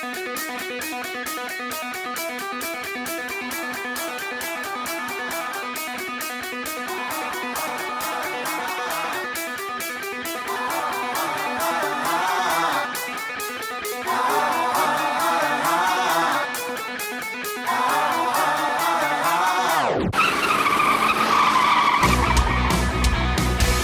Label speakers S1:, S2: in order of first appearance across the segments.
S1: Thank.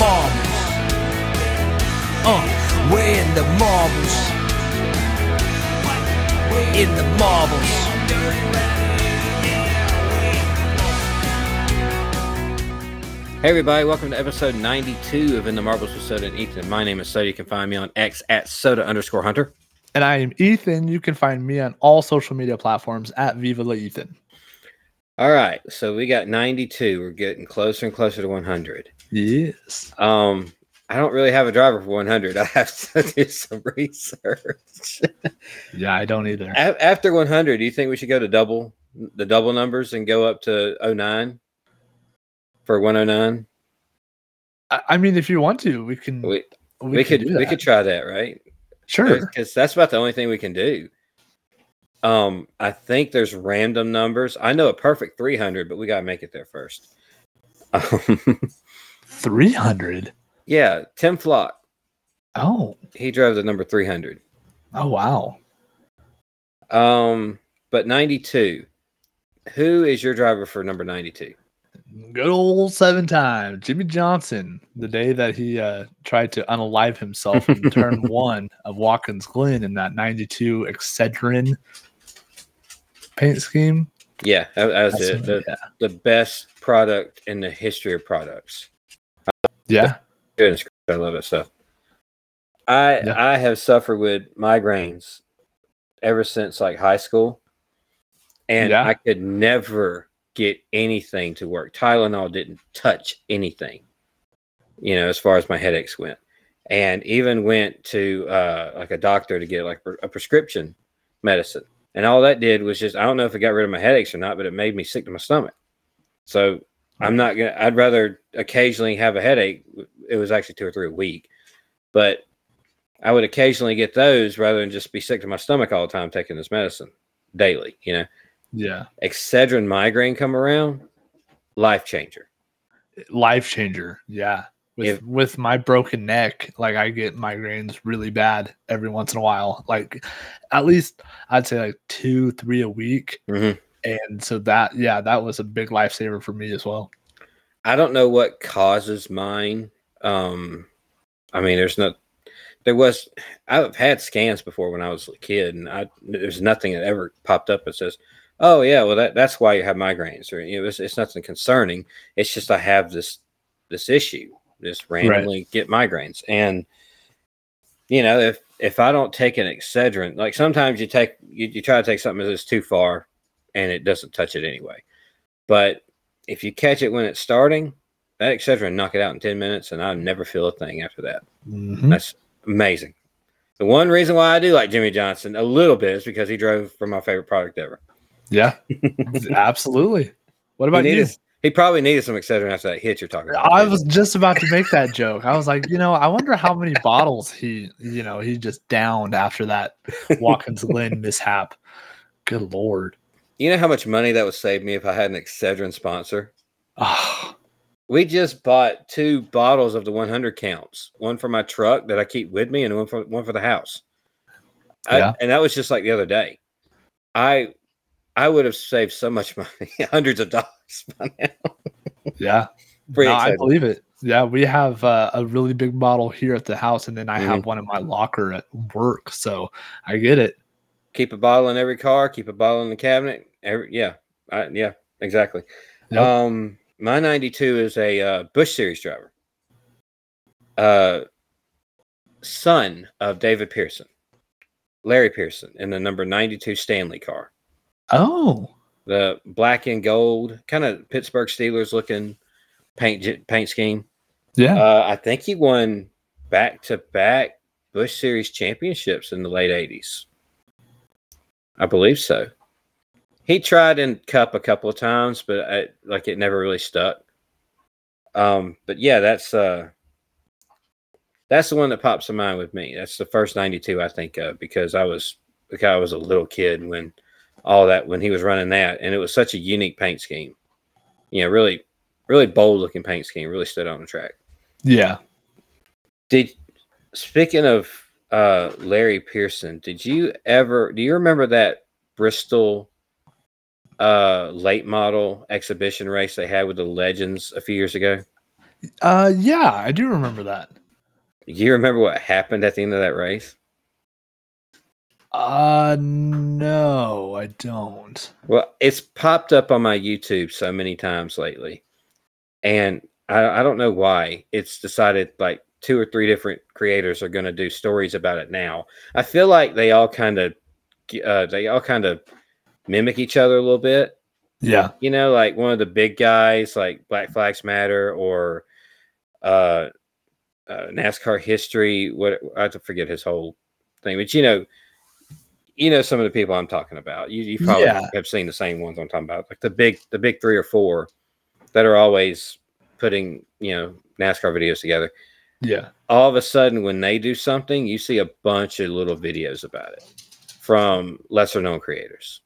S1: We're in the marbles. Uh, we're in the marbles. In the marbles.
S2: Hey everybody, welcome to episode 92 of In the Marbles with Soda and Ethan. My name is Soda. You can find me on X at Soda underscore Hunter.
S3: And I am Ethan. You can find me on all social media platforms at Viva La Ethan.
S2: All right, so we got 92. We're getting closer and closer to 100.
S3: Yes.
S2: Um, I don't really have a driver for 100. I have to do some research.
S3: Yeah, I don't either.
S2: A- After 100, do you think we should go to double the double numbers and go up to 09 for 109?
S3: I, I mean, if you want to, we can.
S2: We,
S3: we,
S2: we,
S3: can
S2: could we could try that, right?
S3: Sure.
S2: because that's about the only thing we can do. Um, I think there's random numbers. I know a perfect 300, but we gotta make it there first. Um,
S3: Three hundred.
S2: yeah, Tim Flock.
S3: Oh.
S2: He drove the number 300.
S3: Oh wow.
S2: Um, but 92. Who is your driver for number 92?
S3: Good old seven time Jimmie Johnson. The day that he uh, tried to unalive himself in turn one of Watkins Glen in that '92 Excedrin paint scheme.
S2: Yeah, that, that was
S3: That's-
S2: it. The,
S3: yeah.
S2: the best product in the history of products.
S3: yeah.
S2: Goodness, I love that stuff. I
S3: Yeah.
S2: I have suffered with migraines ever since like high school, and
S3: Yeah.
S2: I could never get anything to work. Tylenol didn't touch anything, you know, as far as my headaches went, and even went to uh, like a doctor to get like a prescription medicine, and all that did was just I don't know if it got rid of my headaches or not, but it made me sick to my stomach. So I'm not gonna. I'd rather occasionally have a headache. It was actually two or three a week, but I would occasionally get those rather than just be sick to my stomach all the time taking this medicine daily. You know,
S3: Yeah.
S2: Excedrin migraine come around, life changer.
S3: life changer. Yeah. With
S2: If-
S3: with my broken neck, like I get migraines really bad every once in a while. Like at least I'd say like two, three a week.
S2: Mhm.
S3: And so that yeah, that was a big lifesaver for me as well.
S2: I don't know what causes mine. Um, I mean, there's not. There was. I've had scans before when I was a kid, and I there's nothing that ever popped up that says, "Oh yeah, well that that's why you have migraines," or you know, it's, it's nothing concerning. It's just I have this this issue, just randomly get migraines, and you know if if I don't take an Excedrin, like sometimes you take you, you try to take something that's too far, and it doesn't touch it anyway, but if you catch it when it's starting, that Excedrin knock it out in 10 minutes and I never feel a thing after that.
S3: Mhm.
S2: That's amazing. The one reason why I do like Jimmie Johnson a little bit is because he drove for my favorite product ever.
S3: Yeah. Absolutely. What about
S2: he,
S3: you?
S2: He probably needed some Excedrin after that hit you're talking about.
S3: I was just about to make that joke. I was like, you know, I wonder how many bottles he, you know, he just downed after that Watkins Glen mishap. Good lord.
S2: You know how much money that would save me if I had an Excedrin sponsor?
S3: Oh,
S2: We just bought two bottles of the 100 counts, one for my truck that I keep with me, and one for one for the house. I-
S3: Yeah.
S2: and that was just like the other day. I I would have saved so much money, hundreds of dollars by now.
S3: yeah.
S2: Pretty
S3: no, I believe it. Yeah, we have uh, a really big bottle here at the house, and then I
S2: Mm-hmm.
S3: have one in my locker at work. So I get it.
S2: Keep a bottle in every car. Keep a bottle in the cabinet. Every yeah, I, yeah, exactly.
S3: Yep.
S2: Um, my '92 is a uh, Busch Series driver. Uh, son of David Pearson, Larry Pearson, in the number 92 Stanley car.
S3: Oh,
S2: The black and gold, kind of Pittsburgh Steelers looking paint paint scheme.
S3: yeah.
S2: Uh, I think he won back to back Busch Series championships in the late 80s. I believe so. He tried in Cup a couple of times, but I, like it never really stuck. Um, but yeah, that's uh, that's the one that pops in mind with me. That's the first 92 I think of because I was because I was a little kid when all that when he was running that, and it was such a unique paint scheme. You know, really, really bold looking paint scheme. Really stood out on the track.
S3: yeah.
S2: Did speaking of uh Larry Pearson, did you ever do you remember that Bristol uh late model exhibition race they had with the legends a few years ago?
S3: Uh, yeah, I do remember that.
S2: Do you remember what happened at the end of that race?
S3: Uh, no, I don't.
S2: Well, it's popped up on my YouTube so many times lately. And I, I don't know why. It's decided like two or three different creators are going to do stories about it now. I feel like they all kind of uh, they all kind of mimic each other a little bit.
S3: Yeah.
S2: You know, like one of the big guys like Black Flags Matter or uh, uh NASCAR history, what I have to forget his whole thing, but you know, you know some of the people I'm talking about. You, you probably
S3: Yeah.
S2: have seen the same ones I'm talking about, like the big the big three or four that are always putting you know NASCAR videos together.
S3: Yeah.
S2: All of a sudden, when they do something, you see a bunch of little videos about it from lesser known creators.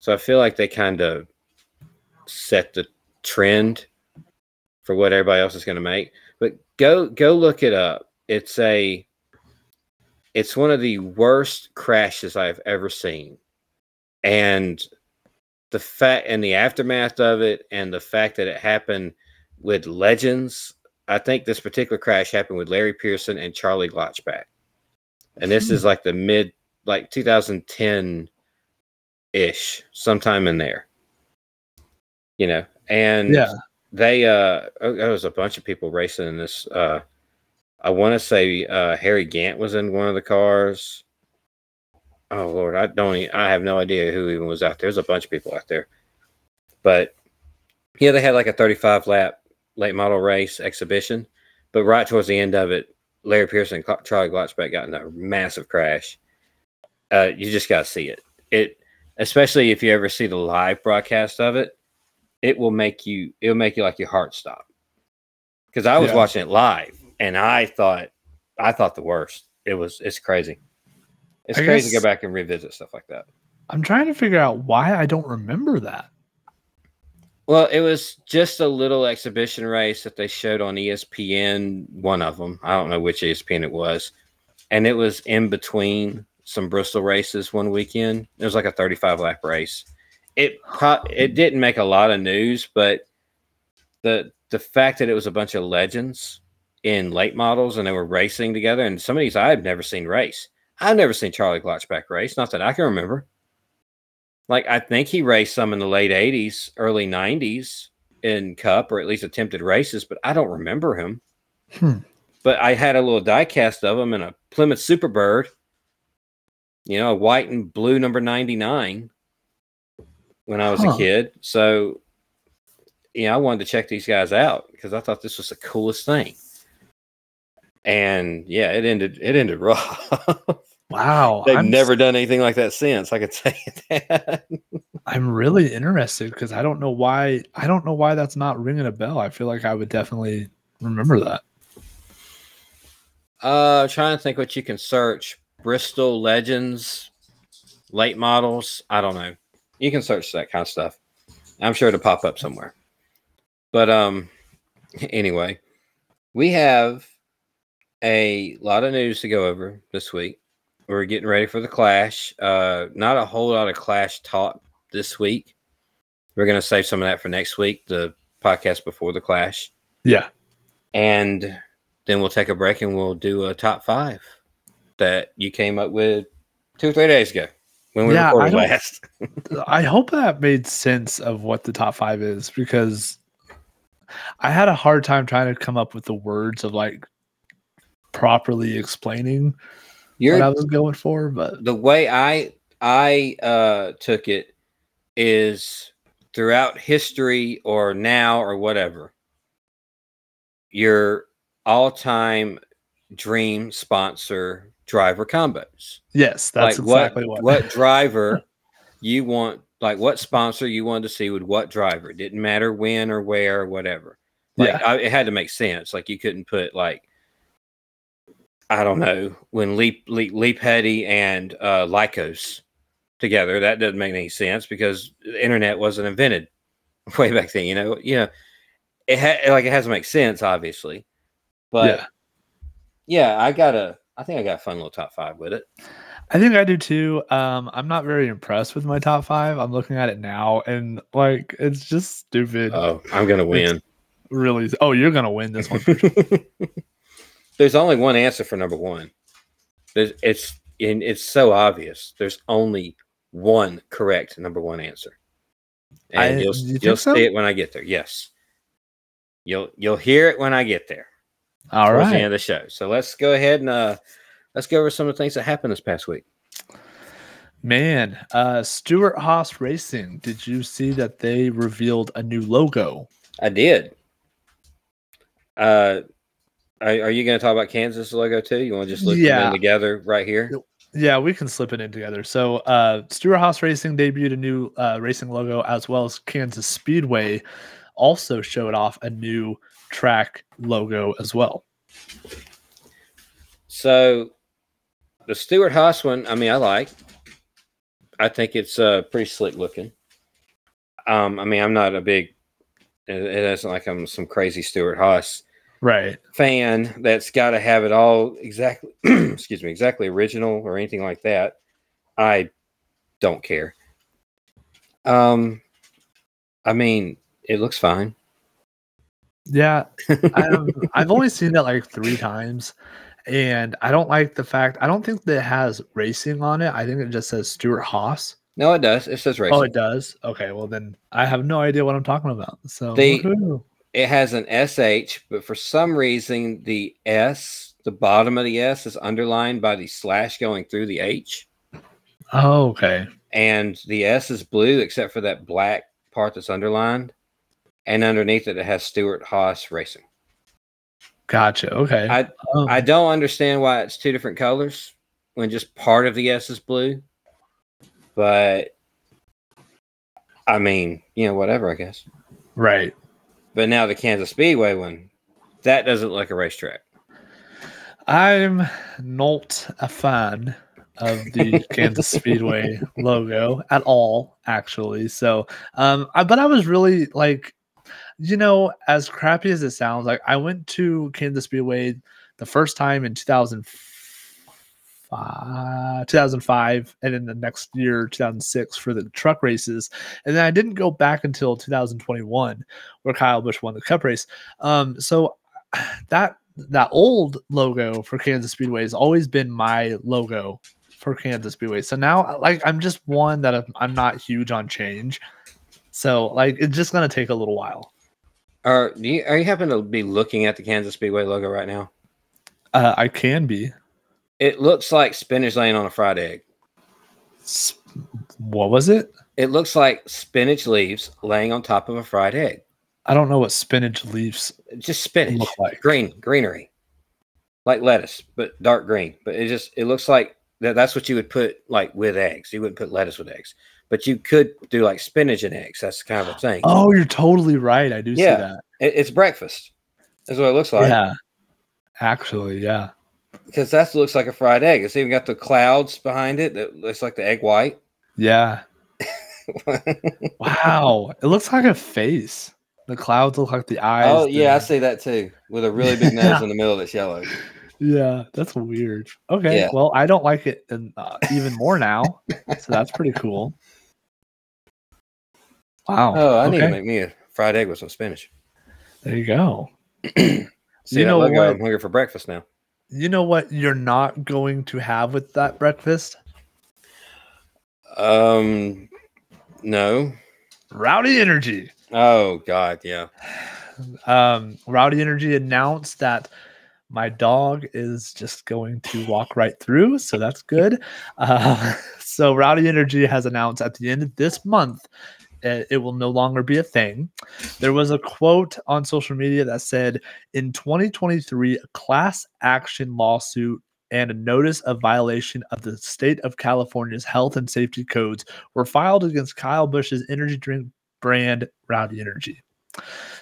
S2: So I feel like they kind of set the trend for what everybody else is going to make. But go go look it up. It's a it's one of the worst crashes I've ever seen. And the fact and the aftermath of it and the fact that it happened with legends. I think this particular crash happened with Larry Pearson and Charlie Glotzbach. And this is like the mid like 2010 ish, sometime in there. You know, and
S3: Yeah.
S2: they uh oh, there was a bunch of people racing in this uh I want to say uh Harry Gant was in one of the cars. Oh lord, I don't I have no idea who even was out there. There's a bunch of people out there. But yeah, they had like a 35 lap late model race exhibition, but right towards the end of it, Larry Pearson and Charlie Glotzbach got in a massive crash. Uh you just got to see it. It especially if you ever see the live broadcast of it, it will make you it'll make you like your heart stop. Cuz I was
S3: Yeah.
S2: watching it live and I thought I thought the worst. It was it's crazy. It's
S3: I
S2: crazy to go back and revisit stuff like that.
S3: I'm trying to figure out why I don't remember that.
S2: Well, it was just a little exhibition race that they showed on ESPN, one of them. I don't know which ESPN it was. And it was in between some Bristol races one weekend. It was like a 35 lap race. It pro- it didn't make a lot of news, but the the fact that it was a bunch of legends in late models and they were racing together and some of these I've never seen race. I've never seen Charlie Glotzbach race, not that I can remember. Like I think he raced some in the late 80s, early 90s in cup or at least attempted races, but I don't remember him.
S3: Hmm.
S2: But I had a little die cast of him in a Plymouth Superbird, you know, a white and blue number 99 when I was
S3: Huh.
S2: a kid. So, you know, I wanted to check these guys out because I thought this was the coolest thing. And yeah, it ended it ended rough.
S3: Wow.
S2: They've
S3: I'm,
S2: never done anything like that since. I could say that.
S3: I'm really interested because I don't know why I don't know why that's not ringing a bell. I feel like I would definitely remember that.
S2: Uh, trying to think what you can search. Bristol Legends, late models. I don't know. You can search that kind of stuff. I'm sure it'll pop up somewhere. But um, anyway, we have a lot of news to go over this week. We're getting ready for the Clash. Uh, not a whole lot of Clash talk this week. We're gonna save some of that for next week, the podcast before the Clash
S3: Yeah.
S2: and then we'll take a break and we'll do a top five that you came up with two or three days ago when we
S3: Yeah,
S2: recorded
S3: don't-
S2: last.
S3: I hope that made sense of what the top five is because I had a hard time trying to come up with the words of like properly explaining
S2: You're
S3: what I was going for, but
S2: the way I I uh, took it is throughout history or now or whatever. Your all-time dream sponsor driver combos.
S3: yes, that's
S2: like
S3: exactly
S2: what
S3: what.
S2: what driver you want like what sponsor you wanted to see with what driver. It didn't matter when or where or whatever. Like
S3: Yeah.
S2: I, it had to make sense. Like you couldn't put like I don't know when Leap Leap Leap Hetty and uh, Lycos together. That doesn't make any sense because the internet wasn't invented way back then. You know, you know, it had like it has to make sense, obviously. But
S3: yeah,
S2: yeah, I got a. I think I got a fun little top five with it.
S3: I think I do too. Um, I'm not very impressed with my top five. I'm looking at it now, and like it's just stupid.
S2: Oh, I'm gonna win.
S3: really? Oh, you're gonna win this one.
S2: There's only one answer for number one. There's, it's and it's so obvious. There's only one correct number one answer, and
S3: I-
S2: you'll
S3: you
S2: you'll
S3: so?
S2: see it when I get there. Yes, you'll you'll hear it when I get there.
S3: All
S2: right, the end of the show. So let's go ahead and uh, let's go over some of the things that happened this past week.
S3: Man, uh Stuart Haas Racing, did you see that they revealed a new logo?
S2: I did. Uh, are, are you going to talk about Kansas logo too? You want to just look them
S3: Yeah.
S2: in together right here?
S3: Yeah, we can slip it in together. So uh Stewart-Haas Racing debuted a new uh racing logo as well as Kansas Speedway also showed off a new track logo as well.
S2: So the Stewart-Haas one, I mean, I like. I think it's uh pretty slick looking. Um, I mean, I'm not a big. It, it isn't like I'm some crazy Stewart-Haas
S3: Right.
S2: fan that's got to have it all exactly. excuse me, exactly original or anything like that. I don't care. Um, I mean, it looks fine.
S3: Yeah, I've, I've only seen it like three times, and I don't like the fact. I don't think that it has racing on it. I think it just says Stewart-Haas.
S2: No, it does. It says racing.
S3: Oh, it does. Okay, well then I have no idea what I'm talking about. So
S2: They-
S3: woohoo.
S2: It has an SH, but for some reason the S, the bottom of the S is underlined by the slash going through the H.
S3: oh, okay,
S2: And the S is blue except for that black part that's underlined. And underneath it, it has Stewart-Haas Racing.
S3: gotcha. Okay,
S2: I
S3: Um,
S2: I don't understand why it's two different colors when just part of the S is blue. But I mean, you know, whatever, I guess.
S3: right.
S2: But now the Kansas Speedway one, that doesn't look a racetrack.
S3: I'm not a fan of the Kansas Speedway logo at all, actually. So, um, I, but I was really like, you know, as crappy as it sounds, like I went to Kansas Speedway the first time in 2005, 2005 and then the next year 2006 for the truck races and then i didn't go back until 2021 where kyle busch won the cup race um so that that old logo for Kansas Speedway has always been my logo for Kansas Speedway. So now, like, I'm just one that I'm, I'm not huge on change. So, like, it's just gonna take a little while.
S2: Are you, are you happen to be looking at the Kansas Speedway logo right now?
S3: Uh, I can be.
S2: It looks like spinach laying on a fried egg.
S3: What was it?
S2: It looks like spinach leaves laying on top of a fried egg.
S3: I don't know what spinach leaves
S2: Just spinach,
S3: look like.
S2: green, greenery, like lettuce, but dark green. But it just it looks like that. That's what you would put like with eggs. You wouldn't put lettuce with eggs, but you could do like spinach and eggs. That's kind of a thing.
S3: Oh, you're totally right. I do
S2: Yeah.
S3: see that.
S2: It- it's breakfast. That's what it looks like.
S3: yeah. Actually, yeah.
S2: Because that looks like a fried egg. It's even got the clouds behind it. That looks like the egg white.
S3: Yeah. Wow. it looks like a face. The clouds look like the eyes.
S2: oh yeah, I see that too. With a really big nose in the middle that's yellow.
S3: Yeah, that's weird. Okay,
S2: Yeah.
S3: well, I don't like it in, uh, even more now, so that's pretty cool. Wow.
S2: Oh, I need to make me a fried egg with some spinach.
S3: There you go.
S2: See
S3: You know what?
S2: I'm hungry for breakfast now.
S3: You know what you're not going to have with that breakfast?
S2: Um, no.
S3: Rowdy Energy.
S2: Oh God, yeah.
S3: Um, Rowdy Energy announced that My dog is just going to walk right through, so that's good. Uh, so Rowdy Energy has announced at the end of this month it will no longer be a thing. There was a quote on social media that said, "In 2023, a class action lawsuit and a notice of violation of the state of California's health and safety codes were filed against Kyle Busch's energy drink brand Rowdy Energy."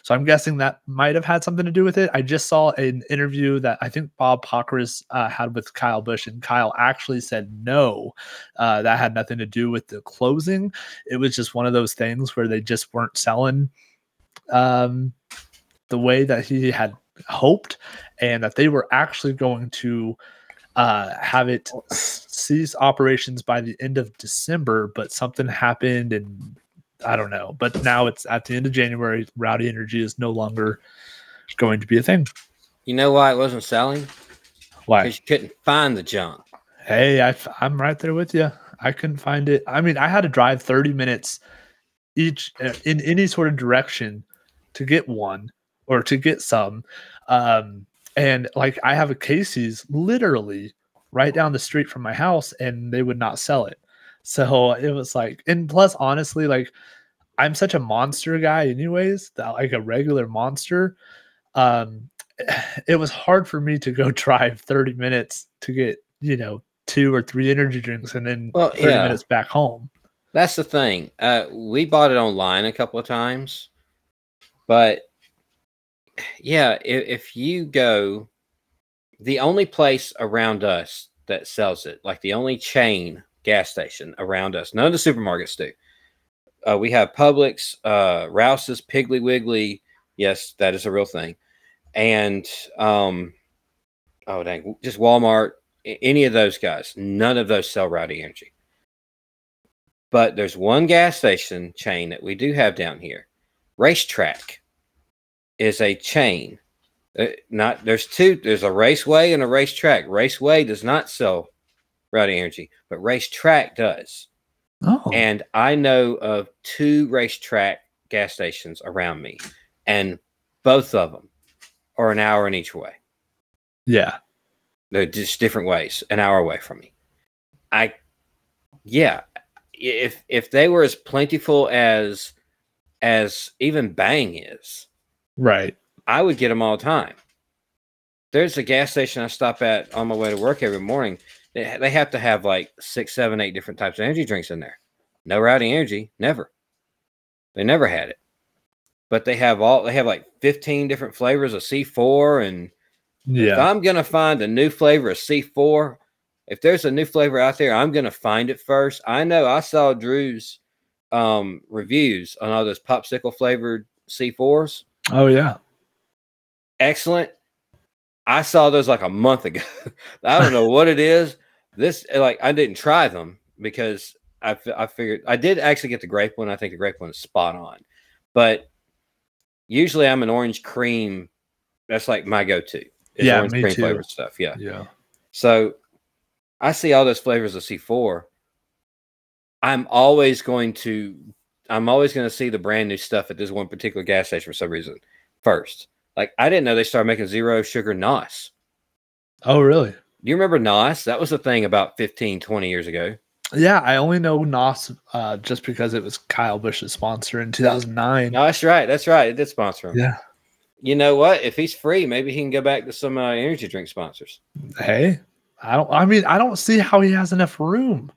S3: So I'm guessing that might have had something to do with it. I just saw an interview that I think Bob Pockrass uh, had with Kyle Busch, and Kyle actually said no, uh, that had nothing to do with the closing. It was just one of those things where they just weren't selling um, the way that he had hoped, and that they were actually going to uh, have it cease operations by the end of December, but something happened and I don't know. But now it's at the end of January. Rowdy Energy is no longer going to be a thing.
S2: You know why it wasn't selling?
S3: Why?
S2: Because you couldn't find the junk.
S3: Hey, I, I'm right there with you. I couldn't find it. I mean, I had to drive 30 minutes each uh, in any sort of direction to get one or to get some. Um, and like I have a Casey's literally right down the street from my house, and they would not sell it. So it was like, and plus, honestly, like I'm such a monster guy, anyways, that like a regular monster. Um, it was hard for me to go drive 30 minutes to get, you know, two or three energy drinks and then
S2: Well,
S3: 30
S2: yeah.
S3: minutes back home.
S2: That's the thing. Uh, we bought it online a couple of times, but yeah, if, if you go, the only place around us that sells it, like the only chain gas station around us, none of the supermarkets do. Uh, we have Publix, uh, Rouse's, Piggly Wiggly. Yes, that is a real thing. And um, oh dang, just Walmart. Any of those guys, none of those sell Rowdy Energy. But there's one gas station chain that we do have down here. RaceTrac is a chain. Uh, not there's two. There's a raceway and a RaceTrac. Raceway does not sell Rowdy Energy, but RaceTrac does.
S3: Oh,
S2: And I know of two RaceTrac gas stations around me, and both of them are an hour in each way.
S3: yeah.
S2: They're just different ways, an hour away from me. I, yeah, if if they were as plentiful as as even Bang is,
S3: Right.
S2: I would get them all the time. There's a gas station I stop at on my way to work every morning. They, they have to have like six, seven, eight different types of energy drinks in there. No rowdy energy, never. They never had it. But they have all they have like 15 different flavors of C4 and if
S3: Yeah.
S2: I'm gonna find a new flavor of C4, if there's a new flavor out there, I'm gonna find it first. I know I saw Drew's um, reviews on all those popsicle flavored C4s.
S3: Oh, yeah.
S2: Excellent. I saw those like a month ago. I don't know what it is. This eh, like I didn't try them because I I figured I did actually get the grape one. I think the grape one is spot on, but usually I'm an orange cream. That's like my go-to.
S3: Yeah,
S2: orange cream
S3: too.
S2: flavored stuff. Yeah.
S3: Yeah.
S2: So I see all those flavors of C4. I'm always going to I'm always going to see the brand new stuff at this one particular gas station for some reason first. Like I didn't know they started making zero sugar NOS.
S3: Oh, really?
S2: Do you remember NOS? That was a thing about 15, 20 years ago.
S3: Yeah. I only know Nos uh, just because it was Kyle Busch's sponsor in 2009.
S2: No, that's right. That's right. It did sponsor him.
S3: Yeah.
S2: You know what? If he's free, maybe he can go back to some uh, energy drink sponsors.
S3: Hey, I don't. I mean, I don't see how he has enough room.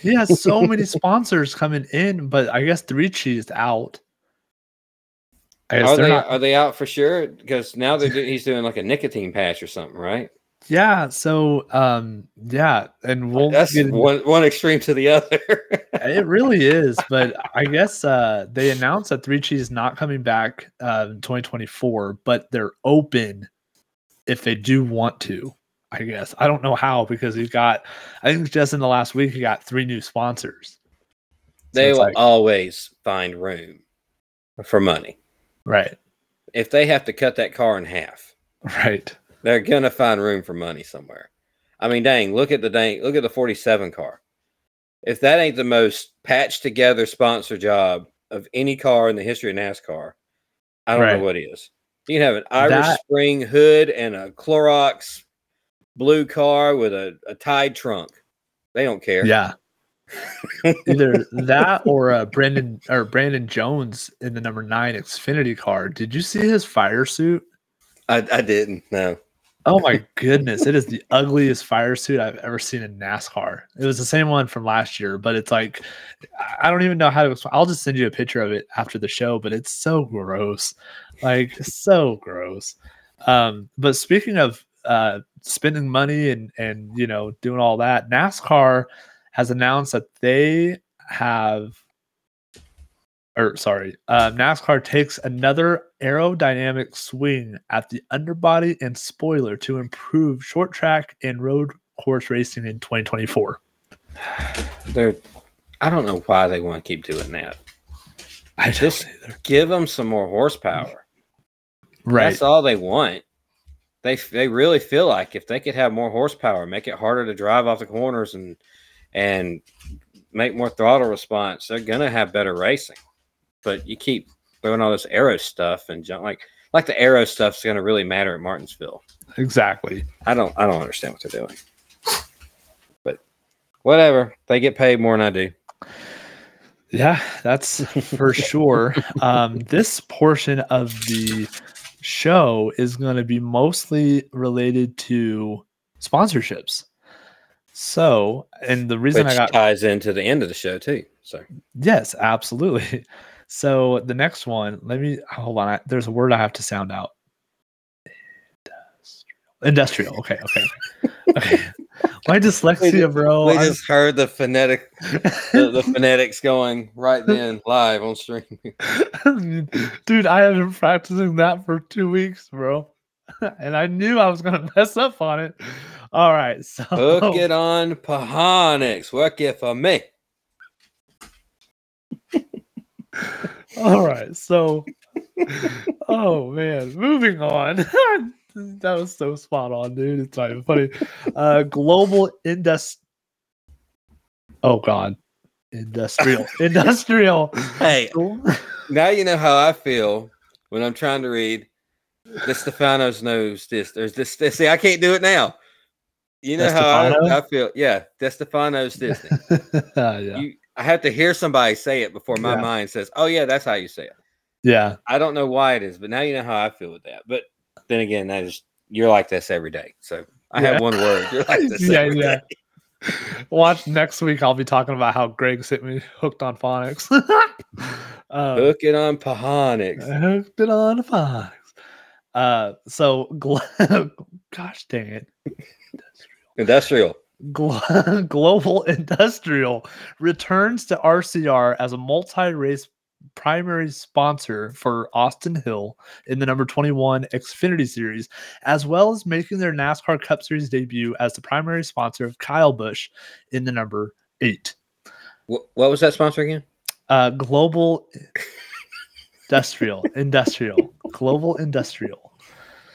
S3: He has so many sponsors coming in, but I guess Three Cheese out. I guess
S2: Are they
S3: not.
S2: are they out for sure? Because now they're do- he's doing like a nicotine patch or something, right?
S3: Yeah. So, um, yeah, and we'll
S2: That's one one extreme to the other.
S3: it really is, but I guess uh, they announced that Three Cheese is not coming back uh, in 2024, but they're open if they do want to. I guess I don't know how because he's got. I think just in the last week he got three new sponsors. So
S2: they will
S3: like-
S2: always find room for money.
S3: right,
S2: If they have to cut that car in half,
S3: right.
S2: They're gonna find room for money somewhere. I mean, dang, look at the dang, look at the 47 car. If that ain't the most patched together sponsor job of any car in the history of NASCAR, I don't
S3: Right.
S2: know what is. You can have an Irish
S3: That-
S2: Spring hood and a Clorox blue car with a, a Tide trunk. They don't care.
S3: Yeah. Either that or uh, Brandon or Brandon Jones in the number nine Xfinity car. Did you see his fire suit?
S2: I, I didn't. No.
S3: Oh my goodness, it is the ugliest fire suit I've ever seen in NASCAR. It was the same one from last year, but it's like I- don't even know how to explain. I'll just send you a picture of it after the show, but it's so gross. Like so gross. Um, but speaking of uh spending money and and you know doing all that, NASCAR has announced that they have or sorry, uh, NASCAR takes another aerodynamic swing at the underbody and spoiler to improve short track and road course racing in 2024.
S2: They're I don't know why they want to keep doing that.
S3: I
S2: Just give them some more horsepower.
S3: right.
S2: That's all they want. They they really feel like if they could have more horsepower, make it harder to drive off the corners and and make more throttle response, they're gonna have better racing. But you keep throwing all this aero stuff and junk like like the aero stuff's gonna really matter at Martinsville.
S3: Exactly.
S2: I don't I don't understand what they're doing. But whatever. They get paid more than I do.
S3: Yeah, that's for sure. Um, this portion of the show is going to be mostly related to sponsorships. So, and the reason
S2: Which
S3: I got
S2: ties into the end of the show too. So
S3: Yes, absolutely. So the next one, let me hold on. I, there's a word I have to sound out. Industrial. Industrial. Okay. Okay. Okay. My dyslexia, bro.
S2: we
S3: I'm-
S2: just heard the phonetic the, the phonetics going right then live on stream.
S3: Dude, I have been practicing that for two weeks, bro. And I knew I was gonna mess up on it. All right. So
S2: Hook it on Pahonix. Work it for me.
S3: All right. So, oh man, moving on. that was so spot on, dude. It's not even funny. Uh, global indus. Oh God, industrial, industrial.
S2: Hey, now you know how I feel when I'm trying to read. The Stefanos knows this. There's this. this see, I can't do it now. You know how I, I feel. Yeah, De Stefano's Disney.
S3: yeah,
S2: You, I have to hear somebody say it before my
S3: Yeah.
S2: mind says, "Oh yeah, that's how you say it."
S3: yeah,
S2: I don't know why it is, but now you know how I feel with that. But then again, that is you're like this every day. So I
S3: Yeah.
S2: have one word. You're like this
S3: Yeah, yeah. Watch next week. I'll be talking about how Greg sent me hooked on phonics. um,
S2: Hook it on Pahonix.
S3: hooked it on phonics. Uh, so gosh dang it.
S2: Industrial.
S3: Glo- Global Industrial returns to RCR as a multi-race primary sponsor for Austin Hill in the number 21 Xfinity Series, as well as making their NASCAR Cup Series debut as the primary sponsor of Kyle Busch in the number eight.
S2: What was that sponsor again?
S3: Uh, Global Industrial, Industrial, Global Industrial.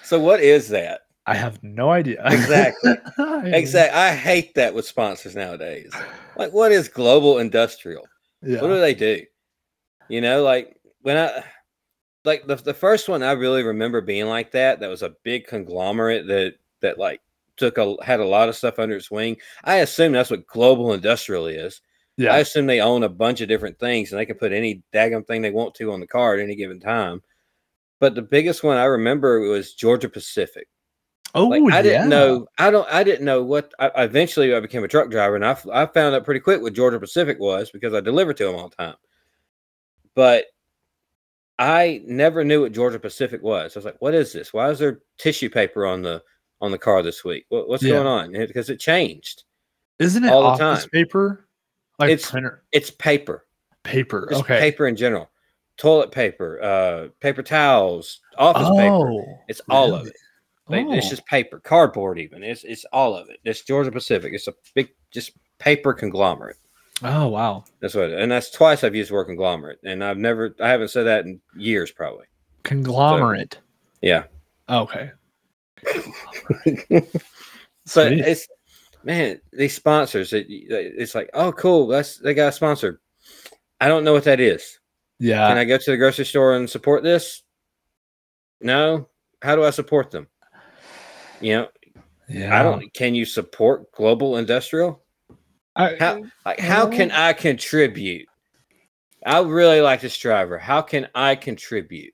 S2: So what is that?
S3: I have no idea.
S2: Exactly. Exactly. I hate that with sponsors nowadays. Like, what is global industrial?
S3: Yeah.
S2: What do they do? You know, like when I like the the first one I really remember being like that. That was a big conglomerate that that like took a had a lot of stuff under its wing. I assume that's what global industrial is.
S3: Yeah.
S2: I assume they own a bunch of different things and they can put any daggum thing they want to on the car at any given time. But the biggest one I remember was Georgia Pacific.
S3: Oh,
S2: Like I didn't know. I don't. I didn't know what. I, eventually, I became a truck driver, and I I found out pretty quick what Georgia Pacific was because I delivered to them all the time. But I never knew what Georgia Pacific was. I was like, "What is this? Why is there tissue paper on the on the car this week? What, what's
S3: Yeah.
S2: going on?" Because it changed.
S3: Isn't it
S2: all the time.
S3: paper? Like
S2: It's
S3: printer
S2: It's paper.
S3: paper. Okay.
S2: paper in general. Toilet paper, uh, paper towels, office paper.
S3: oh,
S2: It's all of it. They, It's
S3: Oh,
S2: just paper, cardboard, even. It's it's all of it. It's Georgia Pacific. It's a big, just paper conglomerate.
S3: oh wow.
S2: That's what, and that's twice I've used the word conglomerate, and I've never, I haven't said that in years, probably.
S3: Conglomerate.
S2: Yeah,
S3: okay. so
S2: it's man, these sponsors. It, it's like, oh, cool, that's they got a sponsor. I don't know what that is.
S3: Yeah.
S2: Can I go to the grocery store and support this? No. How do I support them? You know,
S3: Yeah.
S2: I don't. Can you support global industrial?
S3: I,
S2: How like how can I contribute? I really like this driver. How can I contribute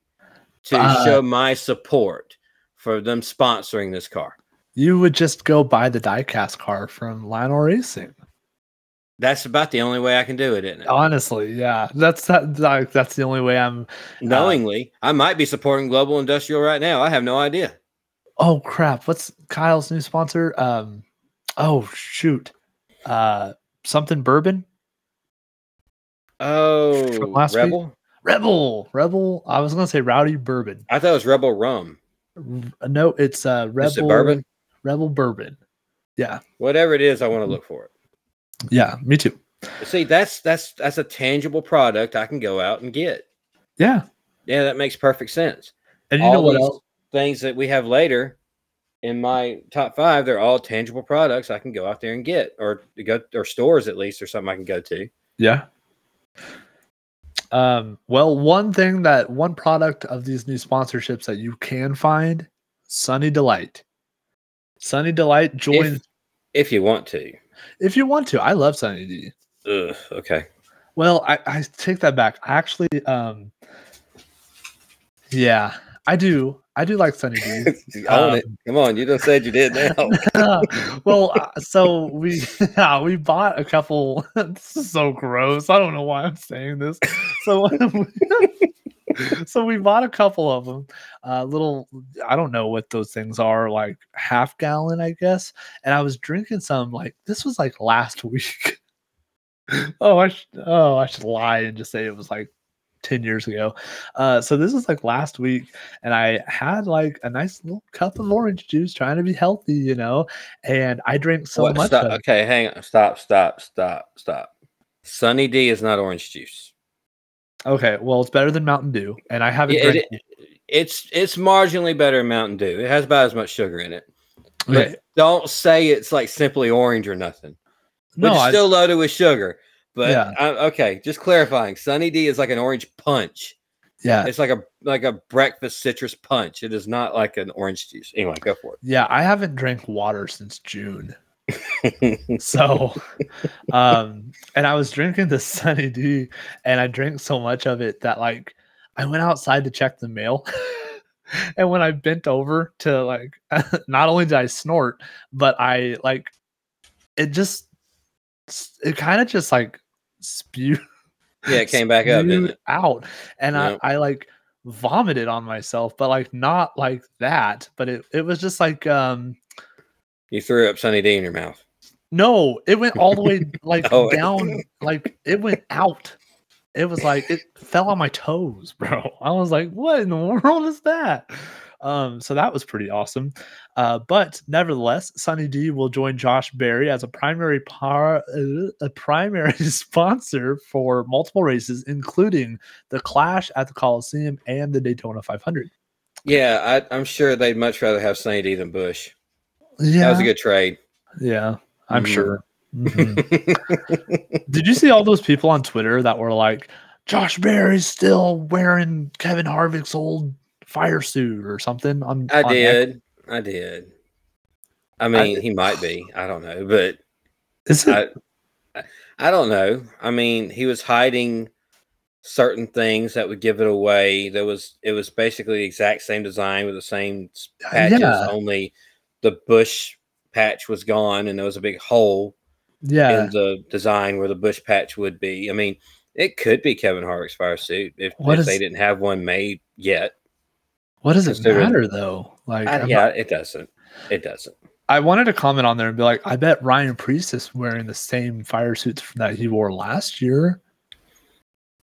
S2: to
S3: Uh,
S2: show my support for them sponsoring this car?
S3: you would just go buy the diecast car from Lionel Racing.
S2: That's about the only way I can do it, isn't it?
S3: Honestly, yeah, that's that, like that's the only way I'm.
S2: Knowingly, I might be supporting Global Industrial right now. I have no idea.
S3: Oh crap! What's Kyle's new sponsor? Um, oh shoot, uh, something bourbon.
S2: Oh,
S3: From last week?
S2: Rebel.
S3: Rebel, Rebel. I was gonna say Rowdy Bourbon.
S2: I thought it was Rebel Rum.
S3: No, it's uh Rebel
S2: Is it bourbon?
S3: Rebel Bourbon. Yeah,
S2: Whatever it is, I want to look for it.
S3: yeah, me too.
S2: See, that's that's that's a tangible product I can go out and get.
S3: Yeah,
S2: Yeah, that makes perfect sense.
S3: and you know what
S2: these
S3: else?
S2: Things that we have later in my top five, they're all tangible products I can go out there and get, or go or stores at least, or something I can go to.
S3: Yeah. Um, well, one thing that one product of these new sponsorships that you can find, Sunny Delight. Sunny Delight join
S2: If, if you want to.
S3: if you want to. I love Sunny D.
S2: Ugh, okay.
S3: Well, I, I take that back. I actually um yeah, I do. I do like Sunny D.
S2: Own it.
S3: Um,
S2: Come on, you just said you did now.
S3: well, uh, so we yeah, we bought a couple. this is so gross. I don't know why I'm saying this. So so we bought a couple of them. Uh, little I don't know what those things are, like half gallon, I guess. And I was drinking some like this was like last week. oh, I sh- oh I should lie and just say it was like 10 years ago. Uh, so this is like last week, and I had like a nice little cup of orange juice trying to be healthy, you know, and I drank so
S2: What?
S3: much
S2: Stop.
S3: it.
S2: Okay, hang on. Stop, stop, stop, stop. Sunny D is not orange juice.
S3: Okay, well, it's better than Mountain Dew, and I haven't
S2: Yeah,
S3: drank
S2: it- It's it's marginally better than Mountain Dew. It has about as much sugar in it. But
S3: Okay.
S2: don't say it's like simply orange or nothing.
S3: No,
S2: it's still loaded with sugar. But
S3: Yeah.
S2: I, okay, just clarifying. Sunny D is like an orange punch.
S3: yeah,
S2: It's like a like a breakfast citrus punch. It is not like an orange juice. Anyway, go for it.
S3: yeah, I haven't drank water since June. So, um, and I was drinking the Sunny D, and I drank so much of it that like I went outside to check the mail. and when I bent over to like, not only did I snort, but I like it just, it kind of just like spewed
S2: yeah, it came back up,
S3: out, and
S2: Yep.
S3: I, I like vomited on myself, but like not like that, but it, it was just like, um,
S2: You threw up Sunny D in your mouth.
S3: no, it went all the way like
S2: Oh.
S3: down, like it went out. It was like it fell on my toes, bro. I was like, what in the world is that? Um, so that was pretty awesome. Uh, but nevertheless, Sunny D will join Josh Berry as a primary par- uh, a primary sponsor for multiple races, including the Clash at the Coliseum and the Daytona 500.
S2: Yeah, I, I'm sure they'd much rather have Sunny D than Busch.
S3: Yeah,
S2: That was a good trade.
S3: yeah, I'm
S2: Mhm.
S3: sure. Mhm. Did you see all those people on Twitter that were like, Josh Berry's still wearing Kevin Harvick's old fire suit or something? On
S2: I
S3: on
S2: did. I did. I mean, he might be. I don't know, but
S3: Is it?
S2: I, I- I don't know. I mean, he was hiding certain things that would give it away. There was it was basically the exact same design with the same s- uh, patches,
S3: yeah.
S2: only the Busch patch was gone and there was a big hole
S3: yeah.
S2: in the design where the Busch patch would be. I mean, it could be Kevin Harvick's fire suit if, if
S3: is-
S2: they didn't have one made yet.
S3: What does it
S2: considering-
S3: matter though? Like,
S2: I, yeah,
S3: not-
S2: it doesn't. It doesn't.
S3: I wanted to comment on there and be like, I bet Ryan Preece is wearing the same fire suits that he wore last year.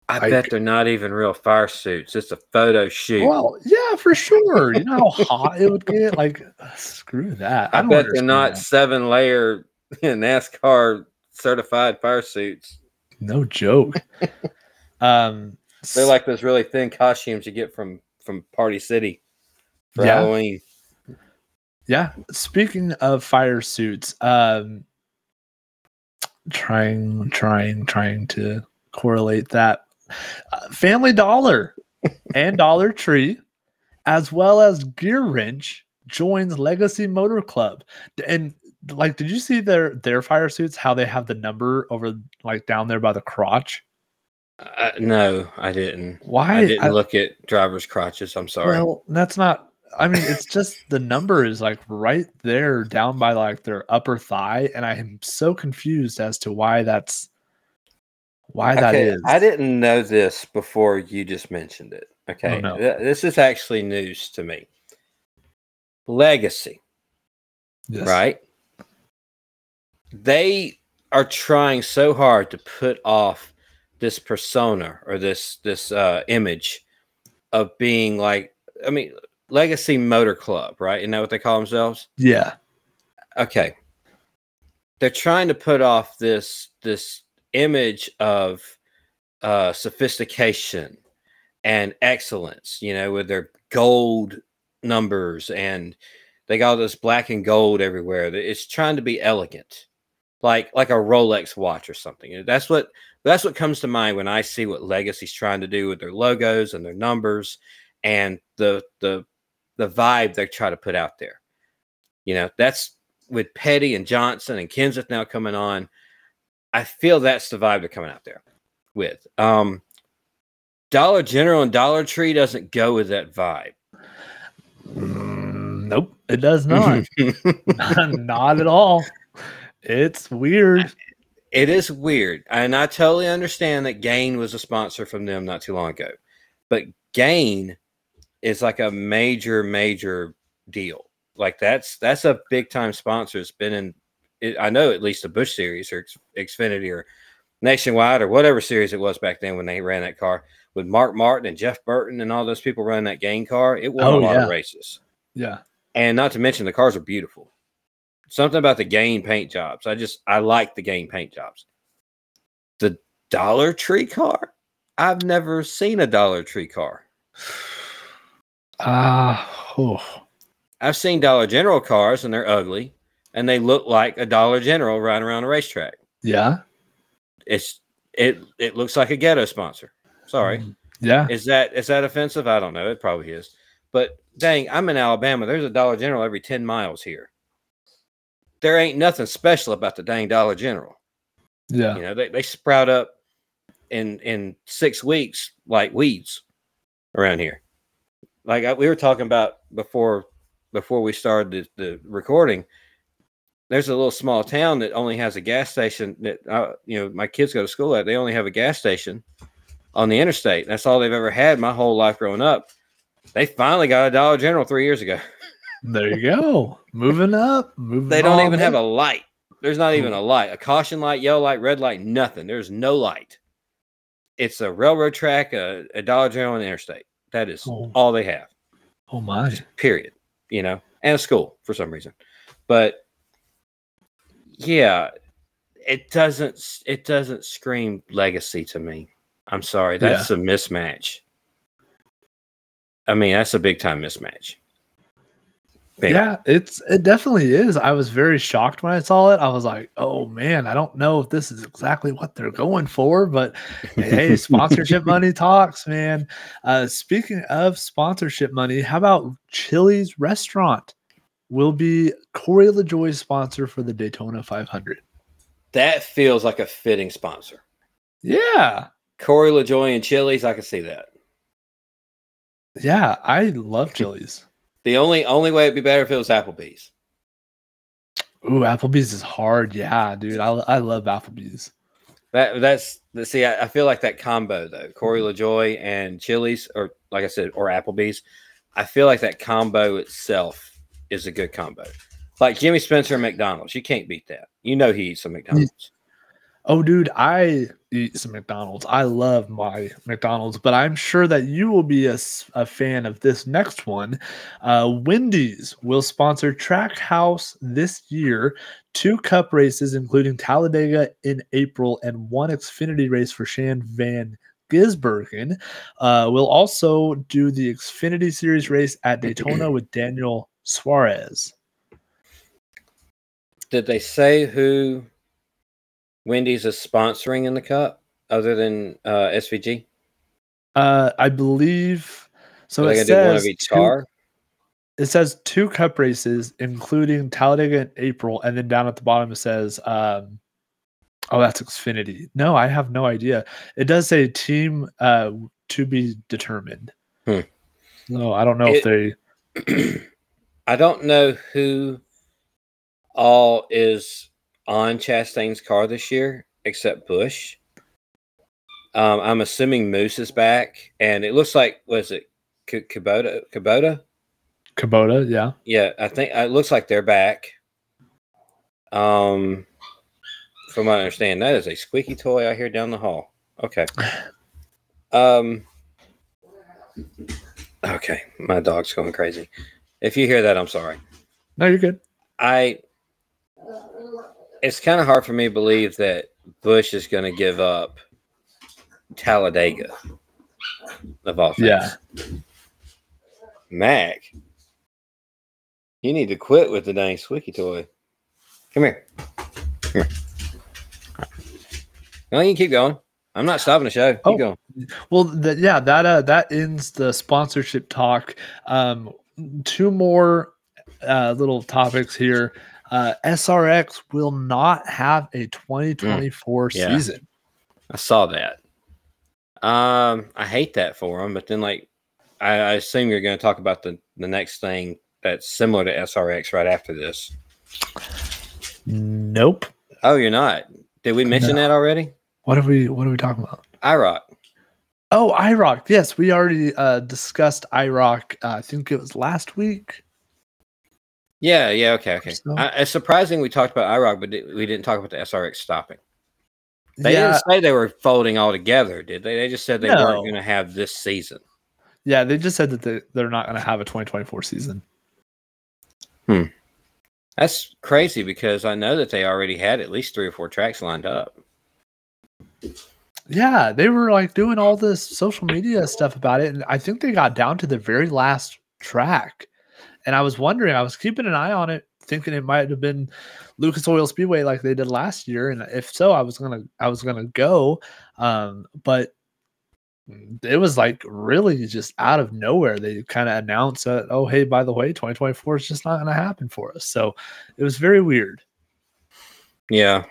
S2: I
S3: Like-
S2: bet they're not even real fire suits. It's a photo shoot.
S3: Well, yeah, for sure. You know how hot it would get. Like, screw that.
S2: I,
S3: don't
S2: bet they're not
S3: that.
S2: seven layer NASCAR certified fire suits.
S3: No joke. um,
S2: They're like those really thin costumes you get from from Party City for
S3: Yeah.
S2: Halloween.
S3: Yeah. Speaking of fire suits, um trying trying trying to correlate that uh, Family Dollar and Dollar Tree as well as Gear Wrench joins Legacy Motor Club. And like, did you see their their fire suits? How they have the number over like down there by the crotch?
S2: Uh, no, I didn't.
S3: Why?
S2: I didn't
S3: I-
S2: look at drivers' crotches. I'm sorry.
S3: Well, that's not. I mean, it's just the number is like right there down by like their upper thigh, and I am so confused as to why that's why that
S2: Okay,
S3: is.
S2: I didn't know this before you just mentioned it. Okay.
S3: no.
S2: This is actually news to me. Legacy,
S3: Yes.
S2: right? They are trying so hard to put off this persona or this this uh image of being like I mean Legacy Motor Club, right? Isn't that what they call themselves?
S3: Yeah.
S2: okay they're trying to put off this this image of uh sophistication and excellence you know with their gold numbers and they got all this black and gold everywhere it's trying to be elegant like like a rolex watch or something that's what that's what comes to mind when i see what legacy's trying to do with their logos and their numbers and the the the vibe they try to put out there you know that's with Petty and Johnson and Kenseth now coming on, I feel that's the vibe they're coming out there with. Um, Dollar General and Dollar Tree doesn't go with that vibe.
S3: Mm, nope, it does not. not at all. It's weird.
S2: It is weird, and I totally understand that Gain was a sponsor from them not too long ago, but Gain is like a major, major deal. Like that's that's a big time sponsor. It's been in, it, I know at least the Busch series or Xfinity or Nationwide or whatever series it was back then when they ran that car with Mark Martin and Jeff Burton and all those people running that Gain car. It won
S3: Oh,
S2: a lot
S3: yeah.
S2: of races,
S3: Yeah.
S2: and not to mention the cars are beautiful. Something about the Gain paint jobs. I just I like the Gain paint jobs. The Dollar Tree car. I've never seen a Dollar Tree car.
S3: Ah, oh.
S2: I've seen Dollar General cars and they're ugly and they look like a Dollar General riding around a racetrack.
S3: yeah.
S2: It's it it looks like a ghetto sponsor. Sorry.
S3: Mm, Yeah.
S2: Is that is that offensive? I don't know. It probably is. But dang, I'm in Alabama. There's a Dollar General every 10 miles here. There ain't nothing special about the dang Dollar General.
S3: Yeah.
S2: You know, they, they sprout up in in six weeks like weeds around here. Like I, we were talking about before before we started the, the recording. There's a little small town that only has a gas station that I, you know my kids go to school at. They only have a gas station on the interstate. That's all they've ever had my whole life growing up. They finally got a Dollar General three years ago.
S3: There you go. Moving up. Moving
S2: They don't
S3: on
S2: even have a light. There's not even hmm. a light, a caution light, yellow light, red light, nothing. There's no light. It's a railroad track, a, a Dollar General, and interstate. That is
S3: Oh.
S2: all they have.
S3: Oh my.
S2: Period. You know, and a school for some reason. But yeah, it doesn't. It doesn't scream legacy to me. I'm sorry. That's a mismatch. I mean, that's a big time mismatch.
S3: Yeah, it's it definitely is. I was very shocked when I saw it. I was like, "Oh man, I don't know if this is exactly what they're going for, but hey, sponsorship money talks, man." Uh speaking of sponsorship money, how about Chili's restaurant will be Corey LaJoie's sponsor for the Daytona 500?
S2: That feels like a fitting sponsor.
S3: Yeah.
S2: Corey LaJoie and Chili's, I can see that.
S3: Yeah, I love Chili's.
S2: The only only way it'd be better if it was Applebee's.
S3: Ooh, Applebee's is hard. Yeah, dude. I, I love Applebee's.
S2: That that's see. I, I feel like that combo though, Corey mm-hmm. LaJoie and Chili's, or like I said, or Applebee's. I feel like that combo itself is a good combo. Like Jimmy Spencer and McDonald's, you can't beat that. You know he eats some McDonald's.
S3: Oh, dude, I eat some McDonald's. I love my McDonald's, but I'm sure that you will be a, a fan of this next one. Uh, Wendy's will sponsor Trackhouse this year, two cup races, including Talladega in April and one Xfinity race for Shane van Gisbergen. Uh, we'll also do the Xfinity Series race at Daytona with Daniel Suarez.
S2: Did they say who Wendy's is sponsoring in the cup other than uh, SVG?
S3: Uh, I believe So it
S2: they gonna do
S3: says, two, it says two cup races, including Talladega in April, and then down at the bottom it says, um, "Oh, that's Xfinity." No, I have no idea. It does say team uh, to be determined.
S2: Hmm.
S3: No, I don't know if they.
S2: I don't know who all is on Chastain's car this year except Busch. Um, I'm assuming Moose is back, and it looks like was it K- Kubota? Kubota?
S3: Kubota, yeah.
S2: Yeah, I think it looks like they're back. Um, from what I understand, that is a squeaky toy I hear down the hall. Okay. Um. Okay, my dog's going crazy. If you hear that, I'm sorry.
S3: No, you're good.
S2: I. It's kind of hard for me to believe that Busch is going to give up Talladega of all things.
S3: Yeah.
S2: Mac, you need to quit with the dang squeaky toy. Come here. Come here. No, you can keep going. I'm not stopping the show. Keep
S3: Oh.
S2: going.
S3: Well, yeah, that uh, that ends the sponsorship talk. Um, two more uh, little topics here. Uh, SRX will not have a 2024
S2: yeah.
S3: season.
S2: I saw that. Um, I hate that for him, but then like, I, I assume you're going to talk about the the next thing that's similar to SRX right after this.
S3: Nope.
S2: Oh, you're not. Did we mention
S3: No.
S2: that already?
S3: What are we What are we talking about?
S2: IROC.
S3: Oh, IROC. Yes, we already uh, discussed IROC. Uh, I think it was last week.
S2: Yeah, yeah, okay, okay.
S3: So-
S2: I, it's surprising we talked about IROC, but we didn't talk about the SRX stopping. They
S3: yeah,
S2: didn't say they were folding all together, did they? They just said they
S3: No.
S2: weren't going to have this season.
S3: yeah. They just said that they, they're not going to have a 2024 season. Hmm.
S2: That's crazy because I know that they already had at least three or four tracks lined up.
S3: Yeah, they were like doing all this social media stuff about it, and I think they got down to the very last track. And I was wondering, I was keeping an eye on it, thinking it might have been Lucas Oil Speedway like they did last year, and if so, I was gonna I was gonna go. Um, but it was like really just out of nowhere. They kind of announced that, oh hey, by the way, 2024 is just not gonna happen for us. So it was very weird.
S2: Yeah.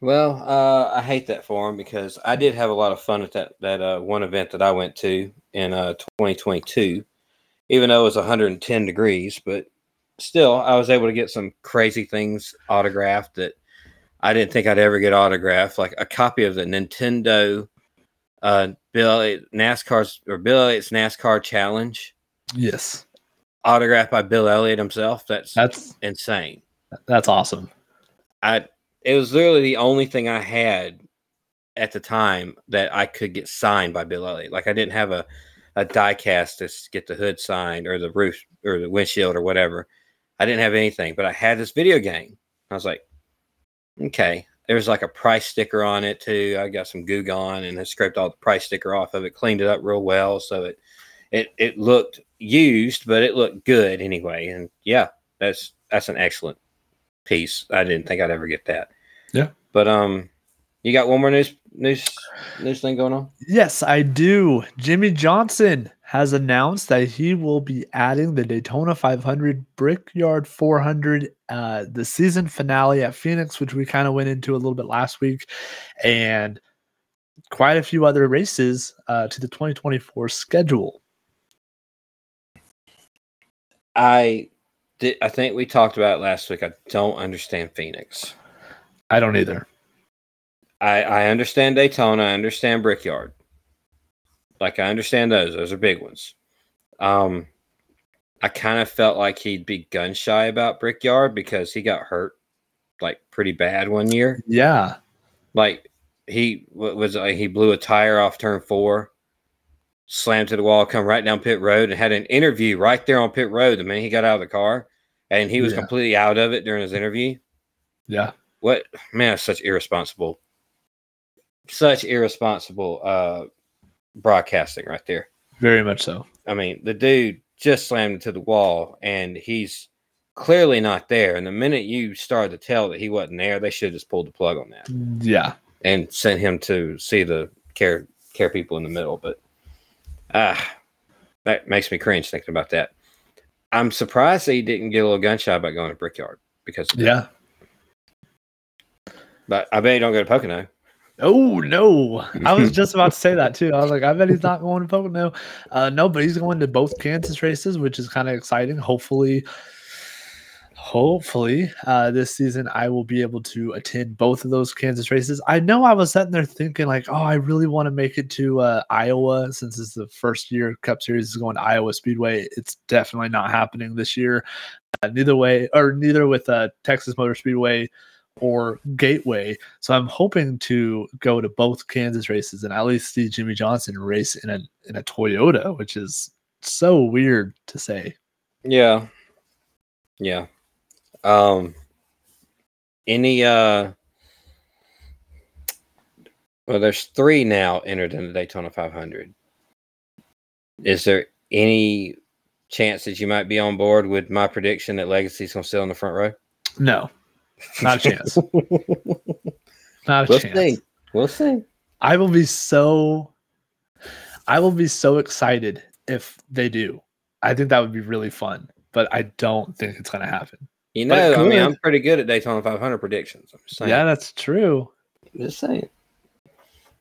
S2: Well, uh, I hate that for them because I did have a lot of fun at that that uh, one event that I went to in uh, 2022, even though it was 110 degrees. But still, I was able to get some crazy things autographed that I didn't think I'd ever get autographed, like a copy of the Nintendo uh, Bill NASCAR's or Bill Elliott's NASCAR Challenge,
S3: Yes,
S2: autographed by Bill Elliott himself. That's
S3: that's
S2: insane.
S3: that's awesome.
S2: I it was literally the only thing I had at the time that I could get signed by Bill Elliott. Like I didn't have a a die cast to get the hood signed or the roof or the windshield or whatever. I didn't have anything, but I had this video game. I was like, okay. There's like a price sticker on it too. I got some goo gone and I scraped all the price sticker off of it, cleaned it up real well, so it it it looked used, but it looked good anyway. And yeah, that's that's an excellent piece. I didn't think I'd ever get that.
S3: Yeah.
S2: But um, you got one more news news news thing going on?
S3: Yes, I do. Jimmie Johnson has announced that he will be adding the Daytona 500 Brickyard 400, uh, the season finale at Phoenix, which we kind of went into a little bit last week, and quite a few other races uh, to the 2024 schedule.
S2: I did. I think we talked about it last week. I don't understand Phoenix.
S3: I don't either.
S2: I I understand Daytona. I understand Brickyard. Like I understand those. Those are big ones. Um, I kind of felt like he'd be gun shy about Brickyard because he got hurt like pretty bad one year.
S3: Yeah.
S2: like he was like he blew a tire off turn four, slammed to the wall, come right down pit road, and had an interview right there on pit road the minute he got out of the car, and he was
S3: Yeah.
S2: completely out of it during his interview.
S3: Yeah.
S2: What man, such irresponsible, such irresponsible uh broadcasting right there.
S3: Very much so.
S2: I mean, the dude just slammed into the wall, and he's clearly not there. And the minute you started to tell that he wasn't there, they should have just pulled the plug on that.
S3: Yeah.
S2: and sent him to see the care care people in the middle. But Ah, that makes me cringe thinking about that. I'm surprised that he didn't get a little gunshot about going to Brickyard because.
S3: Yeah.
S2: But I bet he don't go to Pocono.
S3: Oh no! I was just about to say that too. I was like, I bet he's not going to Pocono. Uh, no, but he's going to both Kansas races, which is kind of exciting. Hopefully, hopefully, uh, this season I will be able to attend both of those Kansas races. I know I was sitting there thinking like, oh, I really want to make it to uh, Iowa since it's the first year Cup Series is going to Iowa Speedway. It's definitely not happening this year. Uh, neither way, or neither with uh, Texas Motor Speedway or Gateway. So I'm hoping to go to both Kansas races and at least see Jimmie Johnson race in a in a Toyota, which is so weird to say.
S2: Yeah. Yeah. Um any uh well there's three now entered in the Daytona 500. Is there any chance that you might be on board with my prediction that Legacy's gonna sit on the front row?
S3: No, not a chance. Not a
S2: we'll
S3: chance.
S2: see. We'll see.
S3: I will be so I will be so excited if they do. I think that would be really fun, but I don't think it's going to happen.
S2: You know, I mean, I'm pretty good at Daytona 500 predictions. I'm just saying.
S3: Yeah, that's true.
S2: Just saying.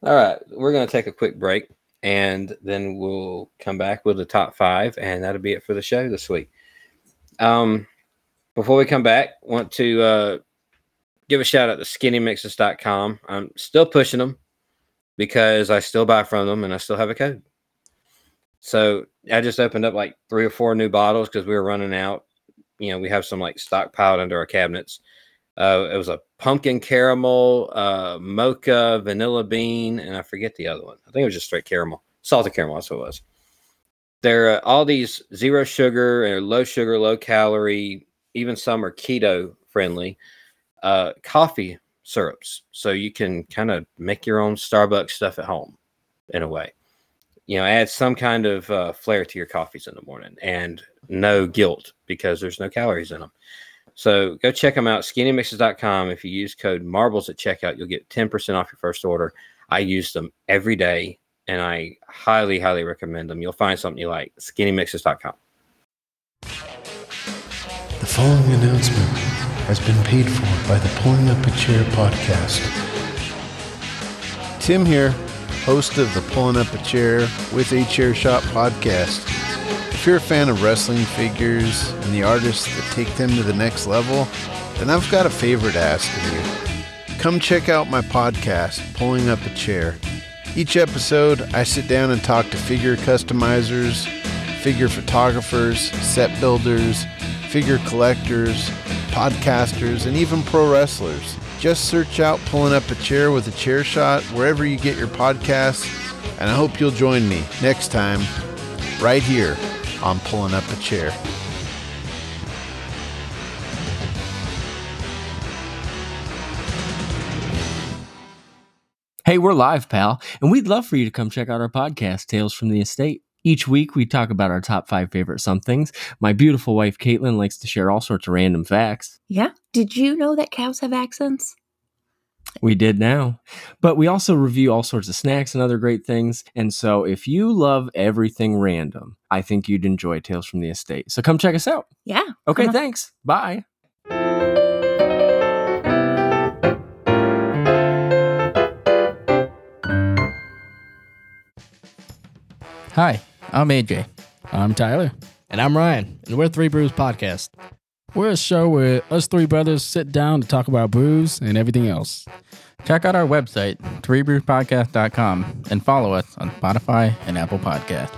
S2: All right, we're going to take a quick break and then we'll come back with the top five, and that'll be it for the show this week. Um, before we come back, want to uh, give a shout out to skinnymixes.com. I'm still pushing them because I still buy from them and I still have a code. So I just opened up like three or four new bottles because we were running out. You know, we have some like stockpiled under our cabinets. Uh, it was a pumpkin caramel, uh, mocha, vanilla bean, and I forget the other one. I think it was just straight caramel, salted caramel. That's what it was. They're uh, all these zero sugar or low sugar, low calorie. Even some are keto friendly. Uh, coffee syrups, so you can kind of make your own Starbucks stuff at home, in a way. You know, add some kind of uh, flair to your coffees in the morning, and no guilt because there's no calories in them. So go check them out, skinnymixes.com. If you use code marbles at checkout, you'll get 10% off your first order. I use them every day and I highly, highly recommend them. You'll find something you like. Skinnymixes.com.
S4: The following announcement has been paid for by the Pulling Up a Chair podcast. Tim here, host of the Pulling Up a Chair with a Chair Shot podcast. If you're a fan of wrestling figures and the artists that take them to the next level, then I've got a favor to ask of you. Come check out my podcast, Pulling Up a Chair. Each episode, I sit down and talk to figure customizers, figure photographers, set builders, figure collectors, podcasters, and even pro wrestlers. Just search out Pulling Up a Chair with a Chair Shot wherever you get your podcasts, and I hope you'll join me next time, right here on Pulling Up a Chair.
S5: Hey, we're live, pal, and we'd love for you to come check out our podcast, Tales from the Estate. Each week, we talk about our top five favorite somethings. My beautiful wife, Caitlin, likes to share all sorts of random facts.
S6: Yeah. Did you know that cows have accents?
S5: We did now. But we also review all sorts of snacks and other great things. And so, if you love everything random, I think you'd enjoy Tales from the Estate. So, come check us out.
S6: Yeah.
S5: Okay, thanks. Bye.
S7: Hi, I'm AJ.
S8: I'm Tyler,
S7: And I'm Ryan, and we're Three Brews Podcast.
S8: we're a show where us three brothers sit down to talk about brews and everything else.
S7: Check out our website, threebrewpodcast.com, and follow us on Spotify and Apple Podcast.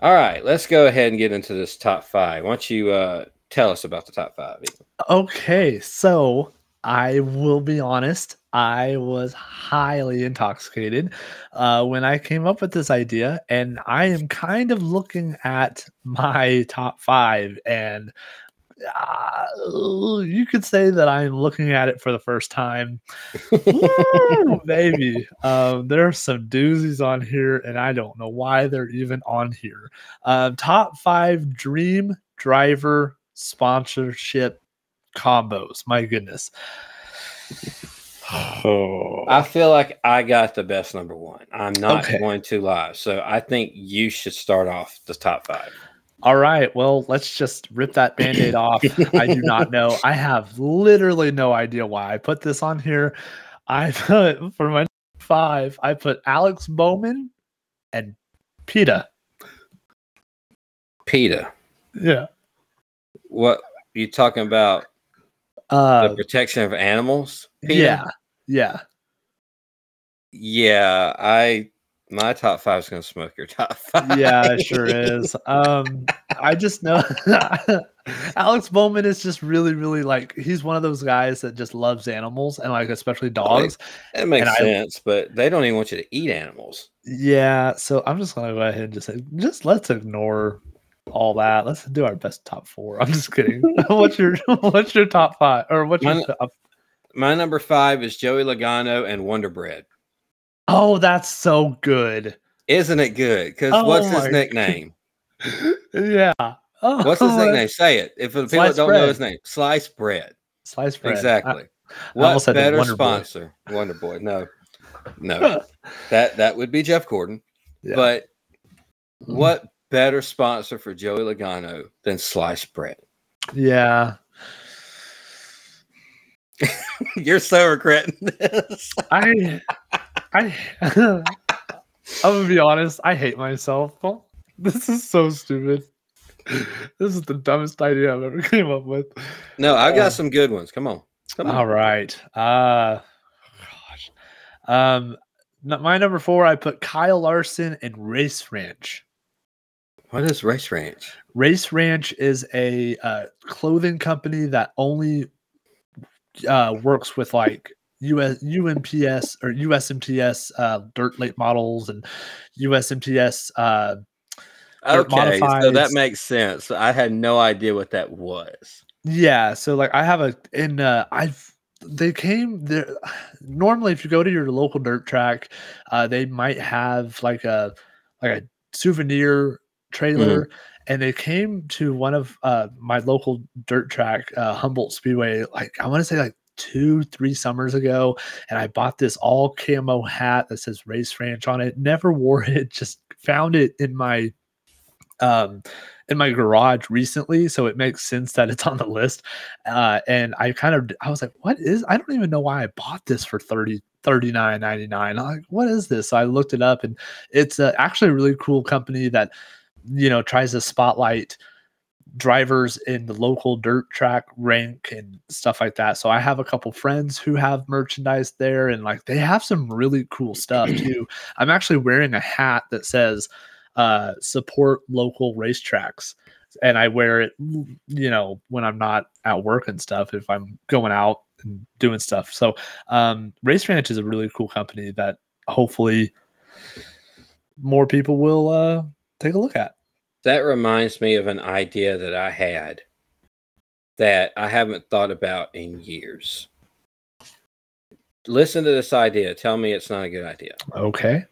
S2: All right, let's go ahead and get into this top five. Why don't you uh, tell us about the top five? Ethan?
S3: Okay, so I will be honest. I was highly intoxicated uh, when I came up with this idea, and I am kind of looking at my top five, and uh, you could say that I'm looking at it for the first time. Woo, baby, um, there are some doozies on here, and I don't know why they're even on here. Um, top five dream driver sponsorship combos. My goodness. Oh.
S2: I feel like I got the best number one. I'm not
S3: Okay.
S2: going to lie. So I think you should start off the top five.
S3: All right. Well, let's just rip that band aid off. I do not know. I have literally no idea why I put this on here. I put for my five, I put Alex Bowman and PETA.
S2: PETA.
S3: Yeah.
S2: What you talking about?
S3: Uh,
S2: the protection of animals?
S3: Yeah. Yeah.
S2: Yeah. I my top five is gonna smoke your top five.
S3: Yeah, it sure is. Um, I just know Alex Bowman is just really, really like he's one of those guys that just loves animals and like especially dogs.
S2: That makes
S3: And I-
S2: sense, but they don't even want you to eat animals.
S3: Yeah, so I'm just gonna go ahead and just say, just let's ignore all that. Let's do our best top four. I'm just kidding. what's your what's your top five or what's your top?
S2: My number five is Joey Logano and Wonder Bread.
S3: Oh, that's so good.
S2: Isn't it good? Because
S3: Oh
S2: what's his nickname?
S3: Yeah. Oh,
S2: What's his oh, nickname? Say it. If the people don't know his name, slice bread.
S3: Slice bread.
S2: Exactly.
S3: almost
S2: what
S3: said the
S2: better
S3: Wonder Boy.
S2: sponsor? Wonder Boy. No, no. that that would be Jeff Gordon.
S3: Yeah.
S2: But what better sponsor for Joey Logano than sliced bread?
S3: yeah.
S2: You're so regretting this.
S3: I I I'm gonna be honest, I hate myself. This is so stupid. This is the dumbest idea I've ever came up with.
S2: No, I've
S3: Uh,
S2: got some good ones. Come on. Come on.
S3: All right. Uh gosh. Um my number four, I put Kyle Larson and Race Ranch.
S2: What is Race Ranch?
S3: Race Ranch is a uh, clothing company that only uh, works with like US UMPS or USMTS uh, dirt late models and USMTS. Uh,
S2: Okay, so that makes sense. I had no idea what that was.
S3: yeah, so like I have a in uh, I've they came there. Normally, if you go to your local dirt track, uh, they might have like a like a souvenir trailer. And they came to one of uh, my local dirt track, uh, Humboldt Speedway, like I want to say like two, three summers ago. And I bought this all camo hat that says Race Ranch on it. Never wore it, just found it in my um in my garage recently so it makes sense that it's on the list uh and i kind of i was like what is i don't even know why i bought this for 30 39.99 i'm like what is this so i looked it up and it's uh, actually a really cool company that you know tries to spotlight drivers in the local dirt track rank and stuff like that so i have a couple friends who have merchandise there and like they have some really cool stuff too i'm actually wearing a hat that says uh, support local racetracks. And I wear it, you know, when I'm not at work and stuff, if I'm going out and doing stuff. So, um, Race Ranch is a really cool company that hopefully more people will uh, take a look at.
S2: That reminds me of an idea that I had that I haven't thought about in years. Listen to this idea. Tell me it's not a good idea.
S3: Okay.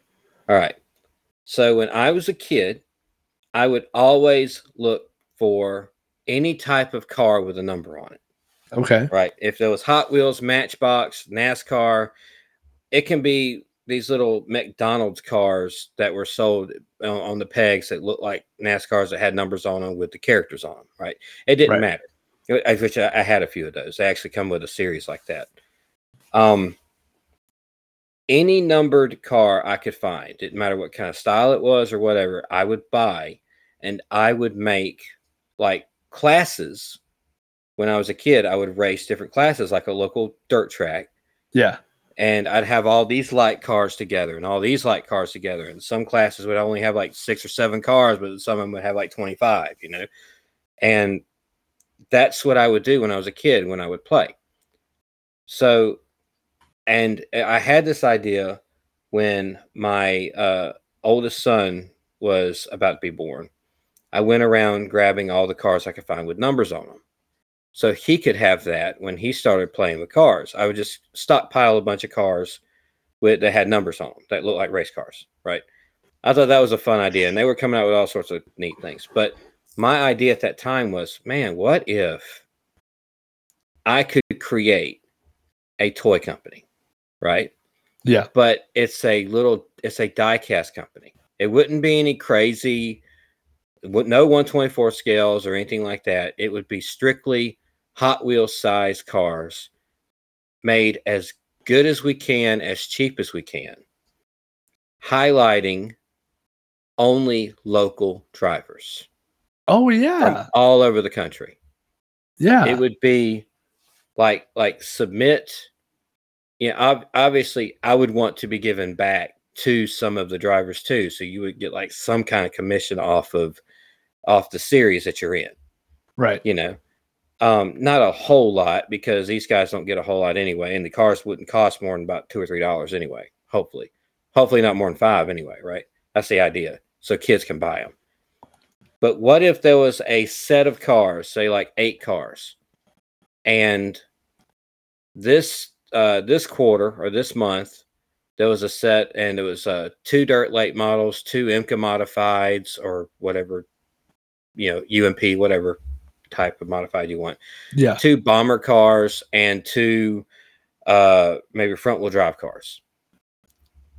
S2: All right. So when I was a kid, I would always look for any type of car with a number on it.
S3: Okay.
S2: Right. If there was Hot Wheels, Matchbox, NASCAR, it can be these little McDonald's cars that were sold on, on the pegs that looked like NASCARs that had numbers on them with the characters on them. Right. It didn't
S3: Right.
S2: matter. I- I- Which I, I had a few of those. They actually come with a series like that. Um, any numbered car I could find, didn't matter what kind of style it was or whatever, I would buy and I would make like classes. When I was a kid, I would race different classes like a local dirt track.
S3: Yeah.
S2: And I'd have all these light cars together and all these light cars together. And some classes would only have like six or seven cars, but some of them would have like 25, you know? And that's what I would do when I was a kid when I would play. So, and I had this idea when my uh, oldest son was about to be born. I went around grabbing all the cars I could find with numbers on them. So he could have that when he started playing with cars. I would just stockpile a bunch of cars with that had numbers on them that looked like race cars, right? I thought that was a fun idea, and they were coming out with all sorts of neat things. But my idea at that time was, man, what if I could create a toy company? right?
S3: Yeah.
S2: But it's a little, it's a diecast company. It wouldn't be any crazy, no 124 scales or anything like that. It would be strictly Hot Wheels size cars made as good as we can, as cheap as we can, highlighting only local drivers
S3: Oh yeah.
S2: all over the country.
S3: Yeah.
S2: It would be like like submit. You know, obviously, I would want to be given back to some of the drivers too, so you would get like some kind of commission off of off the series that you're in.
S3: right.
S2: You know, um, not a whole lot because these guys don't get a whole lot anyway, and the cars wouldn't cost more than about two or three dollars anyway. Hopefully, hopefully not more than five anyway. Right? That's the idea, so kids can buy them. But what if there was a set of cars, say like eight cars, and this uh, this quarter or this month there was a set, and it was uh, two dirt late models, two IMCA modifieds, or whatever, you know, UMP, whatever type of modified you want,
S3: Yeah.
S2: two bomber cars, and two uh, maybe front wheel drive cars.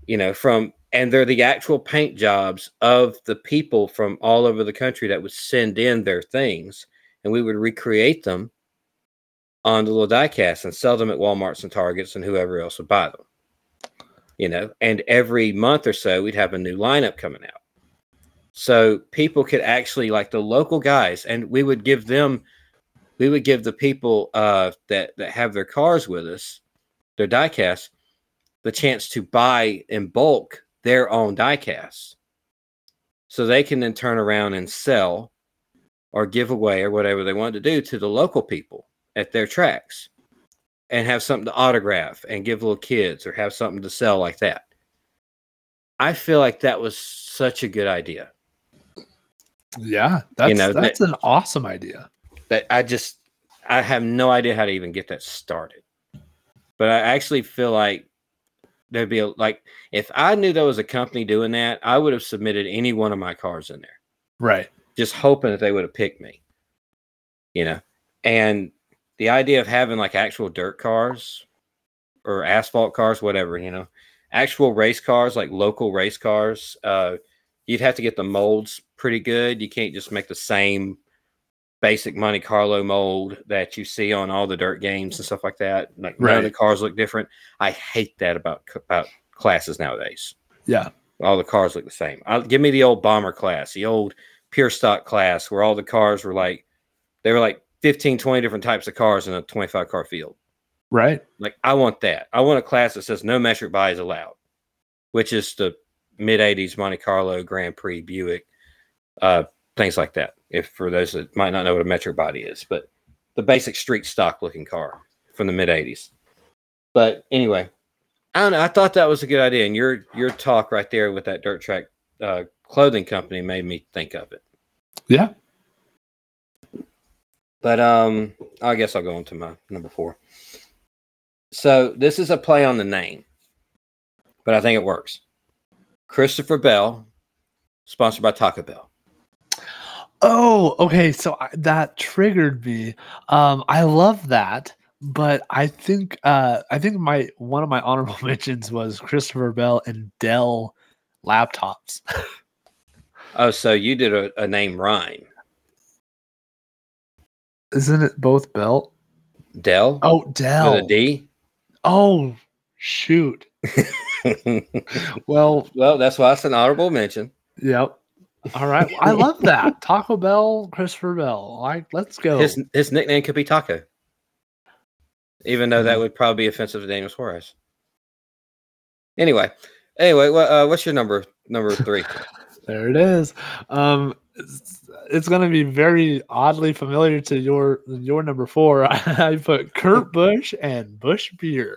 S2: You know, from and they're the actual paint jobs of the people from all over the country that would send in their things, and we would recreate them on the little diecast and sell them at Walmarts and Targets and whoever else would buy them. You know, and every month or so we'd have a new lineup coming out. So people could actually like the local guys, and we would give them, we would give the people uh, that that have their cars with us, their diecast, the chance to buy in bulk their own diecasts, so they can then turn around and sell, or give away, or whatever they want to do to the local people at their tracks, and have something to autograph and give little kids, or have something to sell like that. I feel like that was such a good idea.
S3: Yeah. That's
S2: know, that-
S3: that's an awesome idea.
S2: that I just I have no idea how to even get that started. But I actually feel like there'd be a, like if I knew there was a company doing that, I would have submitted any one of my cars in there,
S3: Right.
S2: just hoping that they would have picked me. You know, and the idea of having like actual dirt cars or asphalt cars, whatever, you know, actual race cars, like local race cars, uh, you'd have to get the molds pretty good. You can't just make the same basic Monte Carlo mold that you see on all the dirt games and stuff like that. Like none of the cars look different. I hate that about about classes nowadays.
S3: Yeah.
S2: All the cars look the same. I'll, give me the old bomber class, the old pure stock class where all the cars were like they were like 15, 20 different types of cars in a 25 car field.
S3: Right.
S2: Like I want that. I want a class that says no metric buys allowed, which is the mid 80s Monte Carlo Grand Prix Buick, uh, things like that. If for those that might not know what a metric body is, but the basic street stock looking car from the mid 80s. But anyway, I don't know. I thought that was a good idea, and your your talk right there with that dirt track uh, clothing company made me think of it.
S3: Yeah.
S2: But um, I guess I'll go on to my number four. So this is a play on the name, but I think it works. Christopher Bell, sponsored by Taco Bell.
S3: Oh, okay. So I, that triggered me. Um, I love that, but I think uh, I think my one of my honorable mentions was Christopher Bell and Dell laptops.
S2: Oh, so you did a, a name rhyme.
S3: Isn't it both Bell?
S2: Dell
S3: Oh, Dell.
S2: with a D.
S3: Oh, shoot. Well,
S2: well, that's why it's an honorable mention.
S3: yep. All right. I love that. Taco Bell, Christopher Bell. Like, let's go.
S2: His his nickname could be Taco, even though
S3: Mm-hmm.
S2: that would probably be offensive to Daniel Suarez. Anyway, anyway, what, uh, what's your number number three?
S3: There it is. Um, it's, it's going to be very oddly familiar to your your number four. I put Kurt Busch and Busch Beer.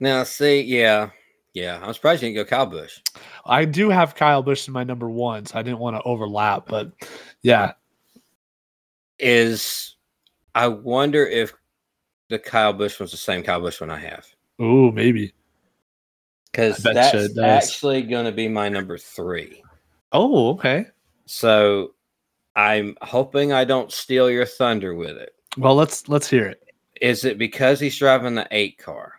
S2: now, see, yeah, yeah, I'm surprised you didn't go Kyle Busch.
S3: I do have Kyle Busch in my number one, so I didn't want to overlap. But yeah,
S2: Is I wonder if the Kyle Busch one's the same Kyle Busch one I have
S3: ooh, maybe.
S2: because
S3: I bet you
S2: that's actually going to be my number three.
S3: Oh, okay.
S2: So I'm hoping I don't steal your thunder with it.
S3: Well, let's let's hear it.
S2: Is it because he's driving the eight car?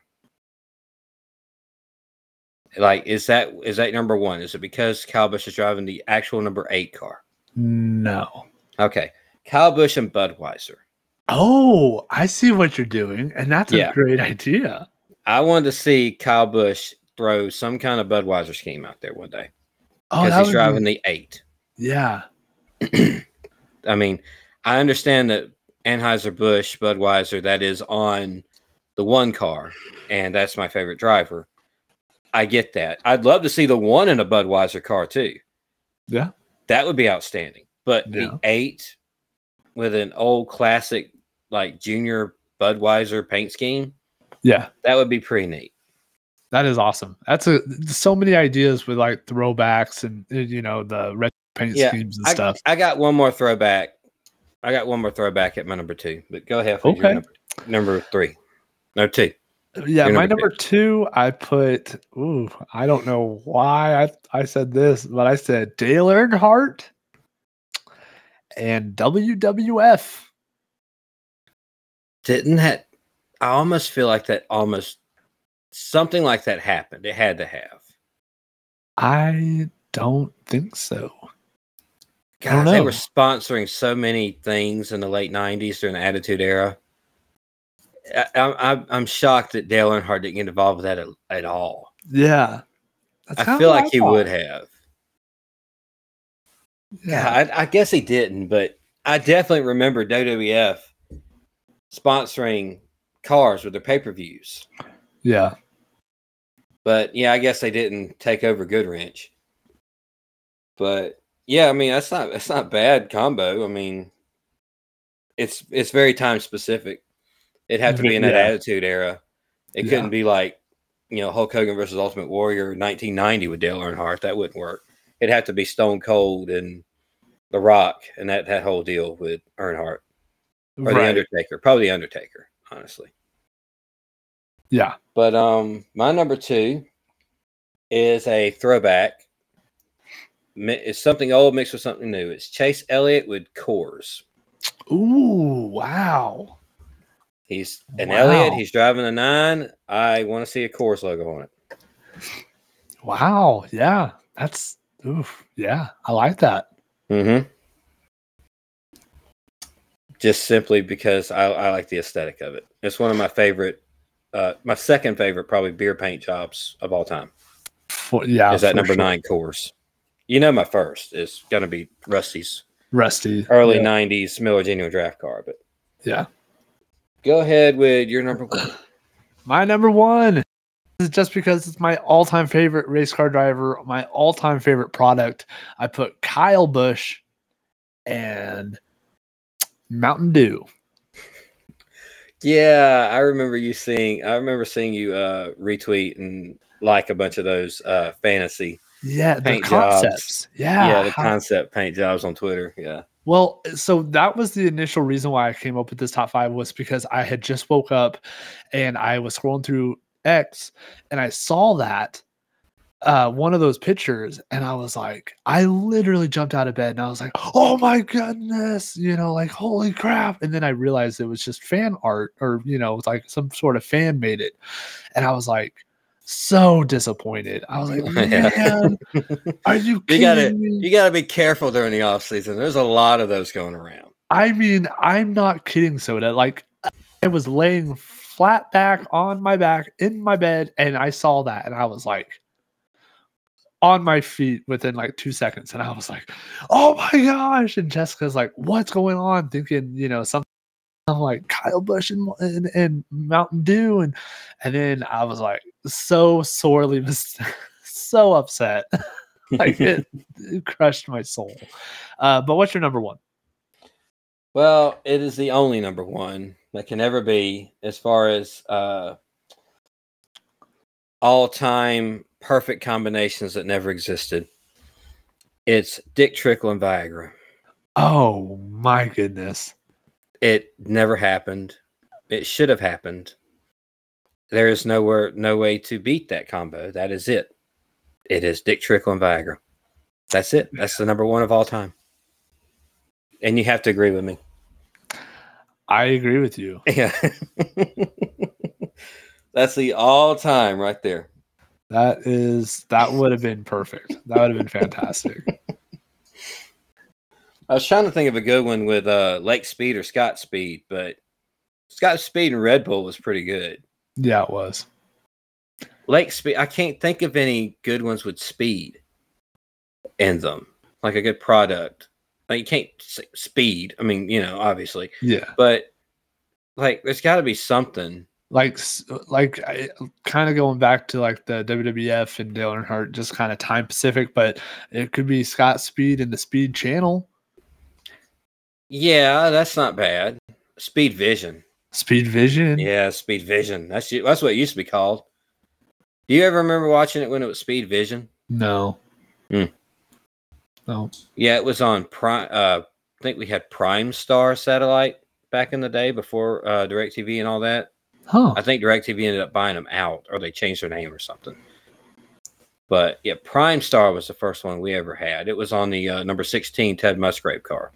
S2: Like, is that is that number one? Is it because Kyle Busch is driving the actual number eight car?
S3: No.
S2: Okay, Kyle Busch and Budweiser.
S3: Oh, I see what you're doing, and that's
S2: Yeah.
S3: a great idea.
S2: I wanted to see Kyle Busch throw some kind of Budweiser scheme out there one day
S3: Oh,
S2: because he's
S3: would be-
S2: driving the eight.
S3: yeah,
S2: I mean, I understand that Anheuser Busch Budweiser that is on the one car, and that's my favorite driver. I get that. I'd love to see the one in a Budweiser car too.
S3: yeah,
S2: That would be outstanding. But
S3: Yeah.
S2: the eight with an old classic like junior Budweiser paint scheme,
S3: yeah.
S2: that would be pretty neat.
S3: That is awesome. That's a so many ideas with like throwbacks and uh, you know the red paint
S2: Yeah,
S3: schemes and
S2: I,
S3: stuff.
S2: I got one more throwback. I got one more throwback at my number two, but go ahead.
S3: Okay.
S2: Number, number three. No, two.
S3: Yeah, my
S2: number
S3: two, I put. Ooh, I don't know why I I said this, but I said Dale Earnhardt and WWF.
S2: Didn't that? I almost feel like that almost something like that happened. It had to have.
S3: I don't think so. I
S2: God, they were sponsoring so many things in the late '90s during the Attitude Era. I, I, I'm- I'm shocked that Dale Earnhardt didn't get involved with that at, at all.
S3: Yeah, that's
S2: I feel like he
S3: thought.
S2: would have.
S3: Yeah,
S2: Yeah, I, I guess he didn't, but I definitely remember WWF sponsoring cars with their pay per views.
S3: yeah,
S2: But yeah, I guess they didn't take over Goodwrench. But yeah, I mean that's not that's not bad combo. I mean, it's it's very time specific. It'd have to be in that
S3: Yeah.
S2: Attitude Era. It
S3: Yeah.
S2: couldn't be like you know Hulk Hogan versus Ultimate Warrior 1990 with Dale Earnhardt. That wouldn't work. It had to be Stone Cold and The Rock and that that whole deal with Earnhardt or the. Undertaker. Probably the Undertaker, honestly.
S3: yeah.
S2: But um, my number two is a throwback. It's something old mixed with something new. It's Chase Elliott with Coors.
S3: Ooh, wow.
S2: He's an Elliott. He's driving a nine. I want to see a Coors logo on it.
S3: Wow. Yeah. That's oof. Yeah. I like that.
S2: Mm-hmm. Just simply because I, I like the aesthetic of it. It's one of my favorite, uh, my second favorite, probably beer paint jobs of all time.
S3: For, yeah.
S2: is that number
S3: sure.
S2: nine Coors? You know, my first is going to be Rusty's
S3: Rusty.
S2: early
S3: Yeah.
S2: 90s Miller Genuine draft car. But
S3: yeah.
S2: Go ahead with your number one.
S3: My number one is just because it's my all time favorite race car driver, my all time favorite product. I put Kyle Busch and Mountain Dew.
S2: Yeah, I remember you seeing. I remember seeing you uh, retweet and like a bunch of those uh, fantasy.
S3: Yeah, the
S2: Paint jobs.
S3: Yeah.
S2: Yeah, the
S3: how-
S2: concept paint jobs on Twitter. Yeah.
S3: Well, so that was the initial reason why I came up with this top five was because I had just woke up and I was scrolling through X and I saw that uh one of those pictures and I was like, I literally jumped out of bed and I was like, oh my goodness, you know, like holy crap. And then I realized it was just fan art or you know, it's like some sort of fan made it. And I was like, so disappointed. I was like,
S2: Yeah.
S3: man, are you
S2: You
S3: kidding
S2: gotta
S3: me?
S2: you gotta be careful during the off season. There's a lot of those going around.
S3: I mean, I'm not kidding, Soda. Like, I was laying flat back on my back in my bed, and I saw that, and I was like, on my feet within like two seconds, and I was like, "Oh my gosh!" And Jessica's like, "What's going on?" Thinking, you know, something. I'm like Kyle Busch and, and, and Mountain Dew, and and then I was like so sorely, mis- so upset, like it, it crushed my soul. Uh, but what's your number one?
S2: Well, it is the only number one that can ever be as far as uh, all time perfect combinations that never existed. It's Dick Trickle and Viagra.
S3: Oh my goodness.
S2: It never happened. It should have happened. There is nowhere, no way to beat that combo. That is it. It is Dick Trickle and Viagra. That's it. That's the number one of all time. And you have to agree with me.
S3: I agree with you.
S2: Yeah. That's the all time right there.
S3: That is that would have been perfect. That would have been fantastic.
S2: I was trying to think of a good one with uh, Lake Speed or Scott Speed, but Scott Speed and Red Bull was pretty good.
S3: yeah, it was.
S2: Lake Speed, I can't think of any good ones with speed in them, like a good product. Like you can't say speed. I mean, you know, obviously,
S3: Yeah.
S2: but like there's got to be something.
S3: Like like kind of going back to like the WWF and Dale Earnhardt, just kind of time Pacific, but it could be Scott Speed and the Speed Channel.
S2: Yeah, that's not bad. Speed Vision.
S3: Speed Vision.
S2: Yeah, Speed Vision. That's that's what it used to be called. Do you ever remember watching it when it was Speed Vision?
S3: No.
S2: Hmm.
S3: No.
S2: Yeah, it was on Prime. Uh, I think we had Prime Star satellite back in the day before uh, Directv and all that.
S3: Huh.
S2: I think Directv ended up buying them out, or they changed their name or something. But yeah, Prime Star was the first one we ever had. It was on the uh, number sixteen Ted Musgrave car,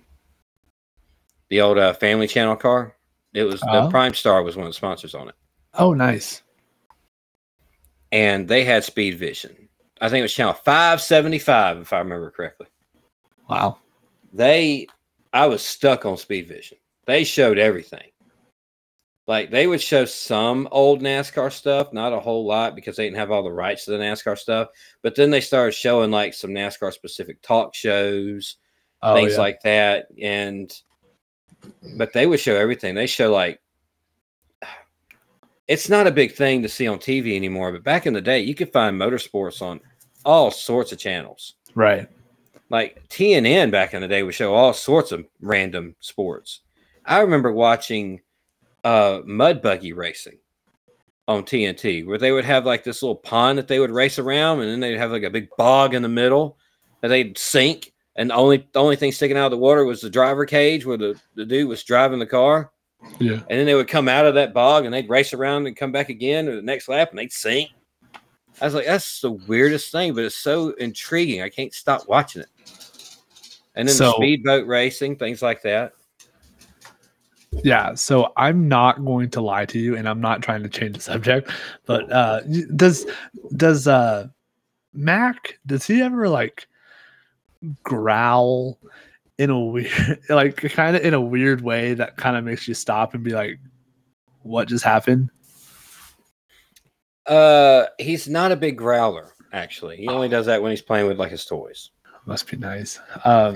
S2: the old uh, Family Channel car. It was the
S3: Oh.
S2: Prime Star was one of the sponsors on it,
S3: Oh, nice.
S2: and they had Speed Vision. I think it was channel five seventy five, if I remember correctly.
S3: Wow.
S2: they I was stuck on Speed Vision. They showed everything. Like they would show some old NASCAR stuff, not a whole lot because they didn't have all the rights to the NASCAR stuff. But then they started showing like some NASCAR specific talk shows,
S3: Oh,
S2: things
S3: yeah.
S2: like that. And but they would show everything. They show like it's not a big thing to see on TV anymore, but back in the day, you could find motorsports on all sorts of channels
S3: right.
S2: like TNN back in the day would show all sorts of random sports. I remember watching uh mud buggy racing on TNT where they would have like this little pond that they would race around and then they'd have like a big bog in the middle that they'd sink and the only the only thing sticking out of the water was the driver cage where the, the dude was driving the car.
S3: Yeah.
S2: And then they would come out of that bog and they'd race around and come back again to the next lap and they'd sink. I was like, that's the weirdest thing, but it's so intriguing. I can't stop watching it. And then the speedboat racing, things like that.
S3: Yeah, so I'm not going to lie to you, and I'm not trying to change the subject. But uh, does does uh, Mac does he ever like growl in a weird, like kind of in a weird way that kind of makes you stop and be like, "What just happened?"
S2: Uh, he's not a big growler, actually. He only does that when he's playing with like his toys.
S3: Must be nice. Um,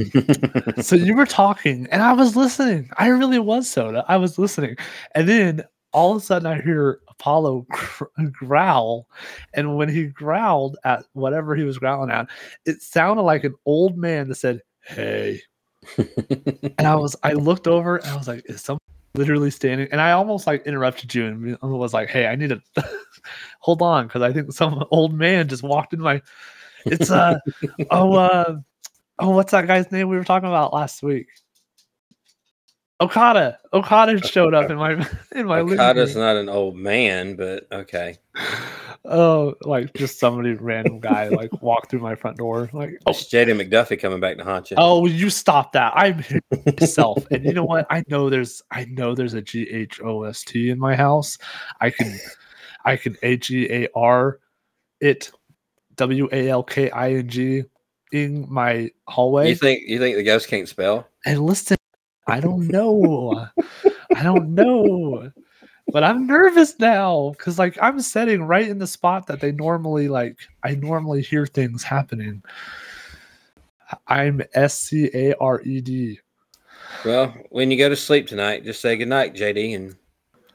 S3: so you were talking, and I was listening. I really was soda. I was listening, and then all of a sudden I hear Apollo gr- growl, and when he growled at whatever he was growling at, it sounded like an old man that said, "Hey," and I was I looked over and I was like, "Is someone literally standing?" And I almost like interrupted you and was like, "Hey, I need to hold on because I think some old man just walked in my." It's uh oh uh oh what's that guy's name we were talking about last week? Okada. Okada showed up in my in my living
S2: Okada's
S3: room.
S2: not an old man, but okay.
S3: Oh, like just somebody random guy like walked through my front door. Like oh,
S2: It's JD McDuffie coming back to haunt you.
S3: oh you stop that. I'm here myself. and you know what? I know there's I know there's a G H O S T in my house. I can I can A G A R it W A L K I N G in my hallway.
S2: You think you think the ghost can't spell?
S3: and listen, I don't know. I don't know. But I'm nervous now because like I'm sitting right in the spot that they normally like I normally hear things happening. I'm S C A R E D.
S2: Well, when you go to sleep tonight, just say goodnight, JD, and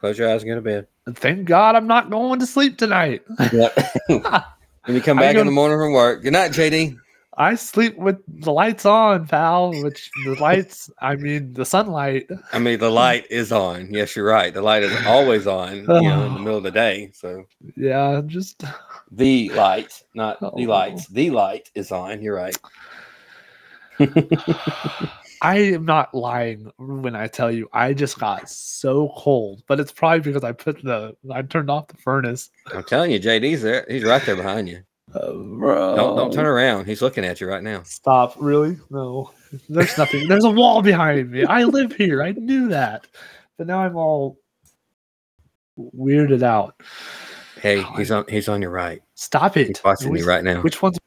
S2: close your eyes and go to bed.
S3: Thank God I'm not going to sleep tonight.
S2: when you come back
S3: go
S2: in the morning from work, good night, JD.
S3: I sleep with the lights on, pal. Which the lights, I mean the sunlight.
S2: I mean, the light is on. Yes, you're right. The light is always on, you know, in the middle of the day. So
S3: Yeah, just
S2: the light, not the
S3: Oh.
S2: lights. The light is on. You're right.
S3: I am not lying when I tell you I just got so cold, but it's probably because I put the I turned off the furnace.
S2: I'm telling you, JD's there. He's right there behind you.
S3: Uh, bro.
S2: Don't don't turn around. He's looking at you right now.
S3: Stop. Really? No. There's nothing. There's a wall behind me. I live here. I knew that. But now I'm all weirded out.
S2: Hey, he's on. He's on your right.
S3: Stop it.
S2: He's watching
S3: Which-
S2: you right now.
S3: Which one's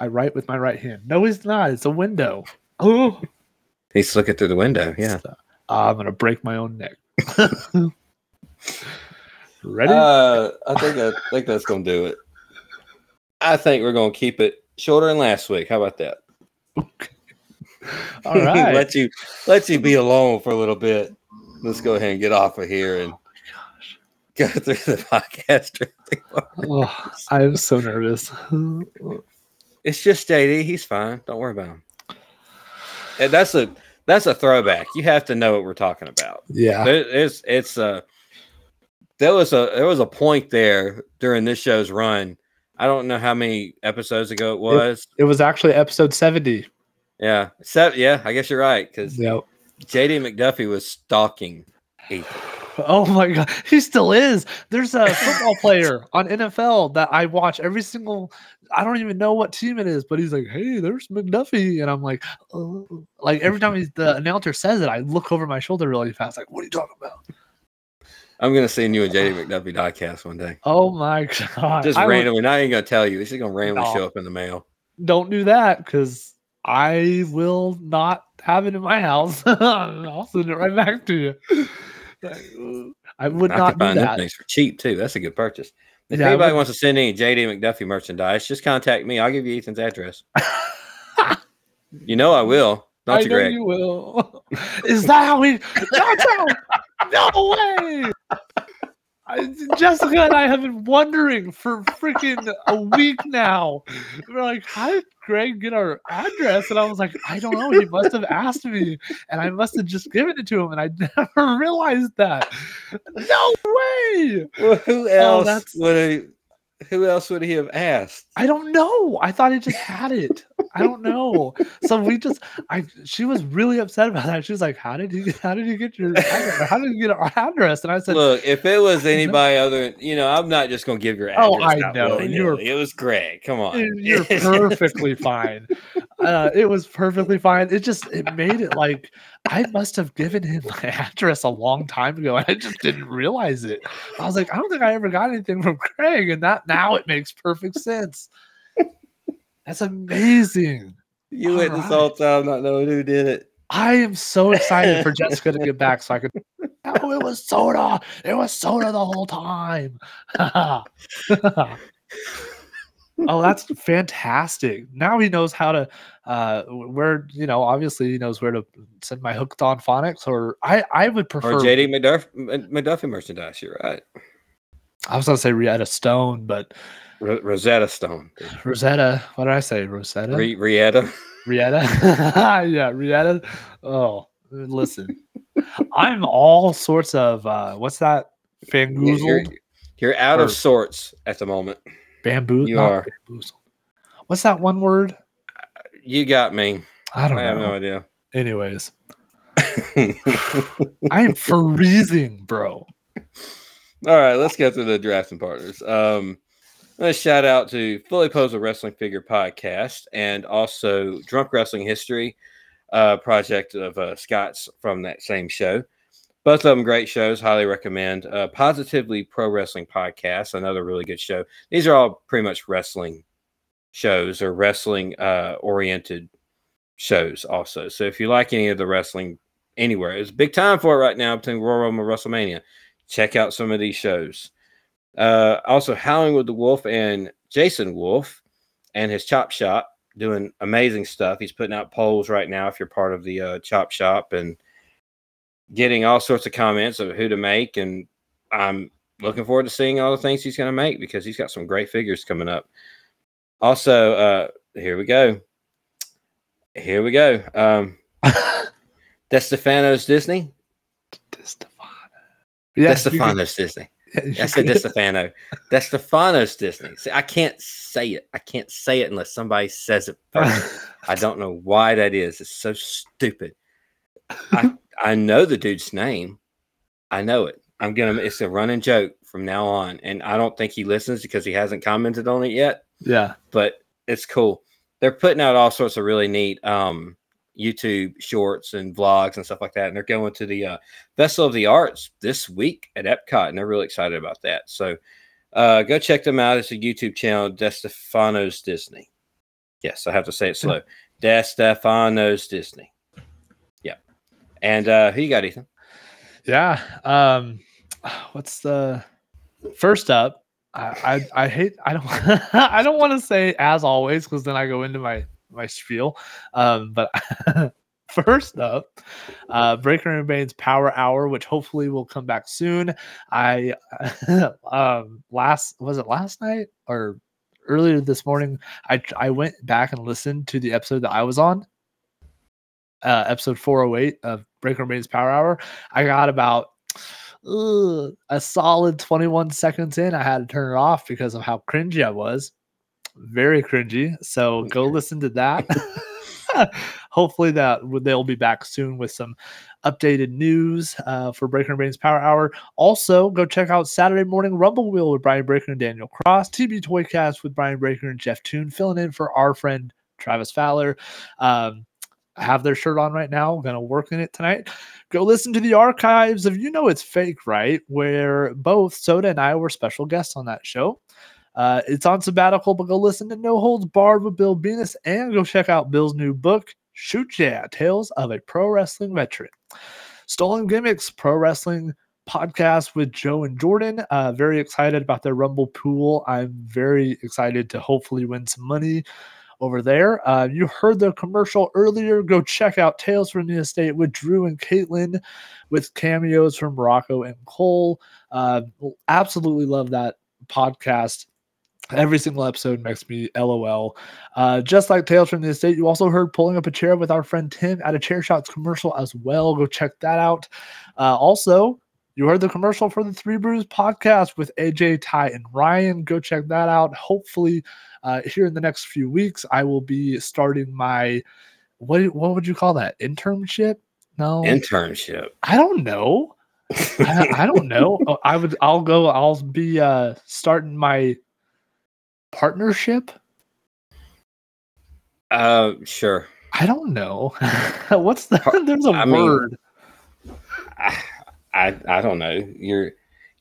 S3: I write with my right hand? No, he's not. It's a window. Oh,
S2: He's looking through the window. Yeah.
S3: I'm gonna break my own neck. Ready?
S2: Uh, I think I think that's gonna do it. I think we're gonna keep it shorter than last week. How about that?
S3: All right.
S2: let you let you be alone for a little bit. Let's go ahead and get off of here and go through the podcast.
S3: oh, I'm so nervous.
S2: It's just JD. He's fine. Don't worry about him. And that's a that's a throwback. You have to know what we're talking about.
S3: yeah.
S2: There- It's it's uh there was a there was a point there during this show's run. I don't know how many episodes ago it was.
S3: It was actually episode 70.
S2: yeah, seven. Yeah, I guess you're right because
S3: Yep.
S2: JD McDuffie was stalking Ethan.
S3: Oh my god, he still is. There's a football player on NFL that I watch every single. I don't even know what team it is, but he's like, "Hey, there's McDuffie," and I'm like, oh. like every time he's, the announcer says it, I look over my shoulder really fast, like, "What are you talking about?"
S2: I'm gonna send you a JD McDuffie diecast one day.
S3: Oh my god!
S2: Just
S3: I would-
S2: randomly, not even gonna tell you. It's just gonna randomly
S3: No.
S2: show up in the mail.
S3: don't do that because I will not have it in my house. I'll send it right back to you. I would
S2: I
S3: not
S2: find
S3: that.
S2: things for cheap too. That's a good purchase. If
S3: Yeah,
S2: anybody
S3: would-
S2: wants to send any JD McDuffie merchandise, just contact me. I'll give you Ethan's address. you know I will. Don't
S3: I
S2: you,
S3: know
S2: Greg?
S3: you will. Is that how we? That's how, no way. I, Jessica and I have been wondering for freaking a week now. We're like, how did Greg get our address? And I was like, I don't know. He must have asked me, and I must have just given it to him, and I never realized that. No way.
S2: Well, who oh, else
S3: that's-
S2: would he, who else would he have asked?
S3: I don't know. I thought he just had it. I don't know. So we just, I, she was really upset about that. She was like, "How did you, how did you get your, address? how did you get our address?" And I said,
S2: Look, if it was anybody other, you know, I'm not just gonna give your address.
S3: Oh, I know.
S2: willy-nilly.
S3: You were-
S2: It was Greg. Come on.
S3: "You're perfectly fine." Uh, it was perfectly fine. It just, it made it like I must have given him my address a long time ago, and I just didn't realize it. I was like, I don't think I ever got anything from Craig, and that now it makes perfect sense. That's amazing.
S2: you went this whole time not knowing who did it.
S3: I am so excited for Jessica to get back so I could. Oh, it was soda. It was soda the whole time. oh, that's fantastic. Now he knows how to, uh, where, you know, obviously he knows where to send my hooked on phonics or I, I would prefer,
S2: Or JD McDuff, McDuffie merchandise. You're right.
S3: I was going to say Rietta Stone, but
S2: Ro- Rosetta Stone.
S3: Rosetta, what did I say? Rosetta?
S2: Re- Rietta.
S3: Rietta. yeah, Rietta. Oh, listen. I'm all sorts of uh what's that?
S2: You're, you're out
S3: Or-
S2: of sorts at the moment.
S3: Bamboo.
S2: you are.
S3: bamboozled. What's that one word?
S2: You got me.
S3: I don't
S2: I have no idea.
S3: Anyways, I am freezing, bro.
S2: All right, let's get to the drafting partners. Um, let's shout out to Fully Posed Wrestling Figure Podcast and also Drunk Wrestling History uh, project of uh, Scott's from that same show. Both of them great shows. Highly recommend. Uh, Positively Pro Wrestling Podcast, another really good show. These are all pretty much wrestling shows or wrestling uh, oriented shows, also. So if you like any of the wrestling anywhere, it's a big time for it right now between Royal Rumble and WrestleMania check out some of these shows. Uh, also, Howling with the Wolf and Jason Wolf and his Chop Shop doing amazing stuff. He's putting out polls right now if you're part of the uh, Chop Shop and getting all sorts of comments of who to make. And I'm looking forward to seeing all the things he's going to make because he's got some great figures coming up. Also, uh, here we go. Here we go. Um, DeStefano's Disney.
S3: Yeah,
S2: DeStefano's Disney. I said DeStefano. DeStefano's Disney. See, I can't say it. I can't say it unless somebody says it first. I don't know why that is. It's so stupid. I I know the dude's name. I know it. I'm gonna. It's a running joke from now on, and I don't think he listens because he hasn't commented on it yet.
S3: yeah.
S2: But it's cool. They're putting out all sorts of really neat um, YouTube shorts and vlogs and stuff like that. And they're going to the uh, Festival of the Arts this week at Epcot, and they're really excited about that. So Uh, go check them out. It's a YouTube channel, DeStefano's Disney. Yes, I have to say it slow. DeStefano's Disney. Yeah. And uh, who you got, Ethan?
S3: Yeah. Um, what's the first up? I I, I hate I don't I don't want to say as always because then I go into my my spiel. Um, but first up, uh, Breaker and Bane's Power Hour, which hopefully will come back soon. I um last was it last night or earlier this morning? I I went back and listened to the episode that I was on. Uh, episode 408 of Breaker and Bane's Power Hour. I got about a solid 21 seconds in. I had to turn it off because of how cringy I was. Very cringy. So go listen to that. Hopefully that they'll be back soon with some updated news uh, for Breaker and Bane's Power Hour. Also, go check out Saturday Morning Rumble Wheel with Brian Breaker and Daniel Cross, TB Toycast with Brian Breaker and Jeff Toon, filling in for our friend Travis Fowler. Um, I have their shirt on right now. Gonna work in it tonight. Go listen to the archives of You Know It's Fake, right? Where both Soda and I were special guests on that show. Uh, it's on sabbatical, but go listen to No Holds Barred with Bill Venus and go check out Bill's new book, Shoot Yeah Tales of a Pro Wrestling Veteran. Stolen Gimmicks Pro Wrestling podcast with Joe and Jordan. Uh, very excited about their Rumble pool. I'm very excited to hopefully win some money over there. Uh, you heard the commercial earlier. Go check out Tales from the Estate with Drew and Caitlin with cameos from Rocco and Cole. Uh, absolutely love that podcast. Every single episode makes me LOL. Uh, just like Tales from the Estate, you also heard Pulling Up a Chair with our friend Tim at a Chair Shots commercial as well. Go check that out. Uh, also, you heard the commercial for the Three Brews podcast with AJ, Ty, and Ryan. Go check that out. Hopefully, uh, here in the next few weeks, I will be starting my what what would you call that internship? No,
S2: Internship.
S3: I don't know. I, I don't know. Oh, I would. I'll go. I'll be uh starting my partnership.
S2: Uh, sure.
S3: I don't know. What's the? There's a
S2: I mean,
S3: word.
S2: I, I I don't know. You're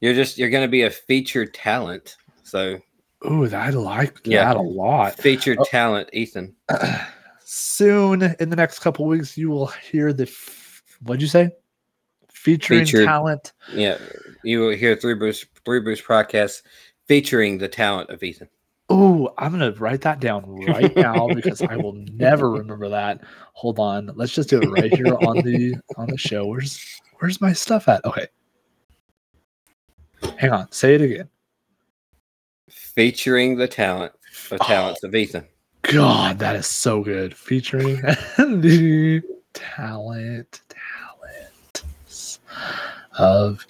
S2: you're just you're going to be a featured talent. So
S3: Ooh, I like
S2: Yeah.
S3: that a lot.
S2: featured
S3: Oh.
S2: talent, Ethan.
S3: Soon in the next couple weeks, you will hear the. F- what'd you say? Featuring
S2: Featured.
S3: talent.
S2: Yeah, you will hear Three Brews Three Brews podcast featuring the talent of Ethan.
S3: Ooh, I'm gonna write that down right now because I will never remember that. Hold on, let's just do it right here on the on the show. Where's where's my stuff at? Okay, hang on. Say it again.
S2: Featuring the talent the
S3: Oh.
S2: talents of Ethan.
S3: God, that is so good. Featuring the talent, talent of.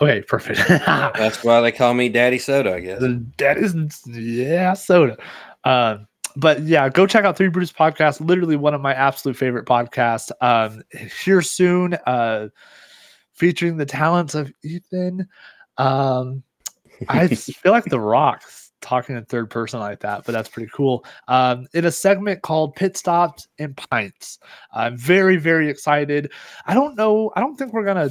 S3: Okay, perfect.
S2: That's why they call me Daddy Soda, I guess.
S3: that is yeah soda. Um but yeah go check out three brews podcast literally one of my absolute favorite podcasts. Um here soon uh featuring the talents of ethan. Um i feel like the rocks talking in third person like that but that's pretty cool. Um in a segment called pit stops and pints. I'm very very excited. I don't know i don't think we're gonna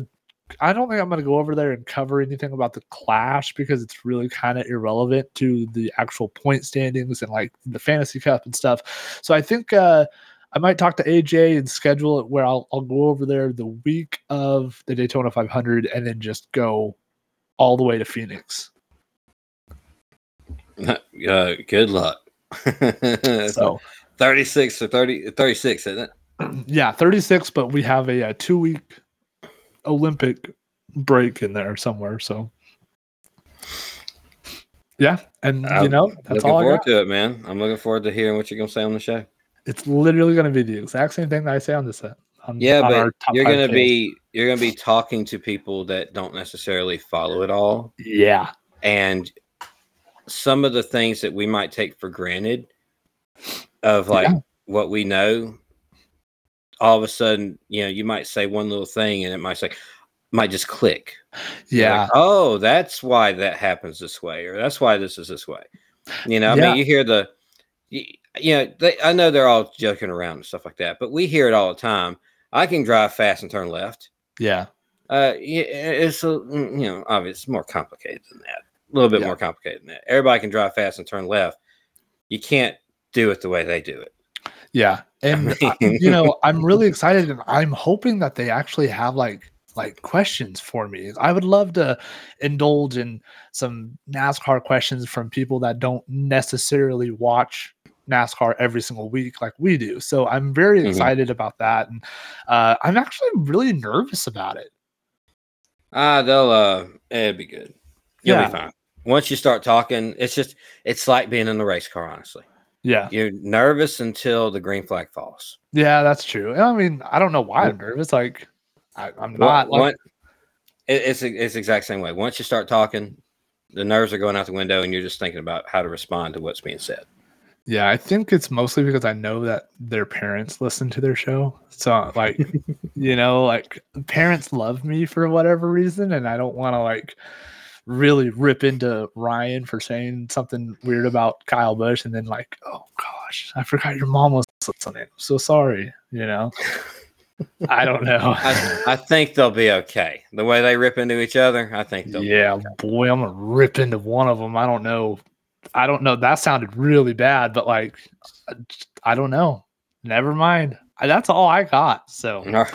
S3: I don't think I'm going to go over there and cover anything about the clash because it's really kind of irrelevant to the actual point standings and like the fantasy cup and stuff. So I think uh, I might talk to AJ and schedule it where I'll, I'll go over there the week of the Daytona 500 and then just go all the way to Phoenix.
S2: uh, good luck.
S3: So
S2: 36 or 30 36, isn't it?
S3: yeah, 36, but we have a, uh two week Olympic break in there somewhere. So yeah, and you
S2: I'm
S3: know that's
S2: looking
S3: all I
S2: forward to it, man. I'm looking forward to hearing what you're gonna say on the show.
S3: It's literally to be the exact same thing that I say on this set. On,
S2: Yeah,
S3: on
S2: but you're gonna be you're gonna be talking to people that don't necessarily follow it all,
S3: yeah,
S2: and some of the things that we might take for granted of like
S3: Yeah.
S2: what we know. All of a sudden, you know, you might say one little thing, and it might say might just click.
S3: Yeah,
S2: like, oh, that's why that happens this way, or that's why this is this way. You know, I
S3: Yeah.
S2: mean, you hear the, you, you know, they, I know they're all joking around and stuff like that, but we hear it all the time. I can drive fast and turn left.
S3: yeah,
S2: Uh, it's a, mm, you know, obviously it's more complicated than that. A little bit
S3: Yeah.
S2: more complicated than that. Everybody can drive fast and turn left. You can't do it the way they do it.
S3: Yeah, and I-
S2: mean-
S3: you know, I'm really excited, and I'm hoping that they actually have like like questions for me. I would love to indulge in some NASCAR questions from people that don't necessarily watch NASCAR every single week like we do. So I'm very
S2: Mhm.
S3: excited about that, and uh, I'm actually really nervous about it.
S2: Ah, they'll uh it'll be good. You'll
S3: Yeah.
S2: be fine. Once you start talking, it's just it's like being in the race car, honestly.
S3: Yeah,
S2: You're nervous until the green flag falls.
S3: yeah, that's true. I mean, I don't know why I'm nervous. Like, I, I'm not.
S2: One-
S3: like,
S2: it- it's it's the exact same way. Once you start talking, the nerves are going out the window, and you're just thinking about how to respond to what's being said.
S3: Yeah, I think it's mostly because I know that their parents listen to their show. So uh, like, you know, like parents love me for whatever reason and I don't want to like really rip into Ryan for saying something weird about Kyle Busch and then like, oh gosh, I forgot your mom was listening. I'm so sorry, you know. I don't know.
S2: I, I think they'll be okay. The way they rip into each other, I think they'll.
S3: yeah, boy, I'm gonna rip into one of them. I don't know. I don't know. That sounded really bad, but like, I I don't know. Never mind. That's all I got. So
S2: All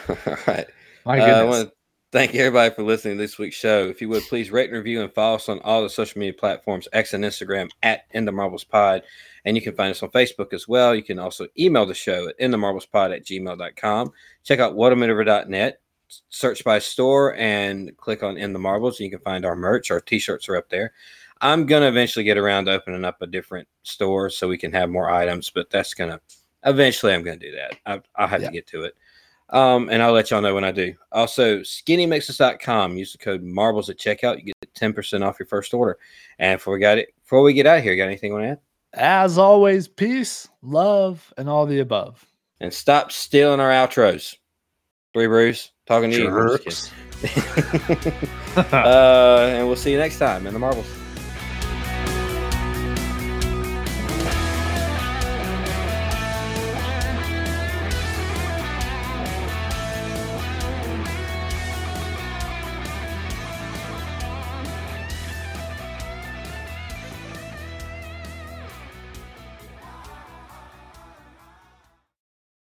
S2: right.
S3: my
S2: Uh,
S3: goodness.
S2: want to you, everybody for listening to this week's show. If you would please rate and review and follow us on all the social media platforms, X and Instagram at In the Marbles Pod. And you can find us on Facebook as well. You can also email the show at inthemarblespod at gmail.com. Check out whatamaneuver.net. Search by store and click on In the Marbles. And You can find our merch. Our t shirts are up there. I'm going to eventually get around to opening up a different store so we can have more items, but that's going to eventually, I'm going to do that. I, I'll have
S3: Yeah.
S2: to get to it. Um, and I'll let y'all know when I do. Also, skinnymixes.com. Use the code marbles at checkout. You get 10% off your first order. And before we got it, before we get out of here, got anything you want to add?
S3: As always, peace, love, and all the above.
S2: And stop stealing our outros. Three Brews, talking to you.
S3: Jerks.
S2: kidding. uh, and we'll see you next time in the marbles.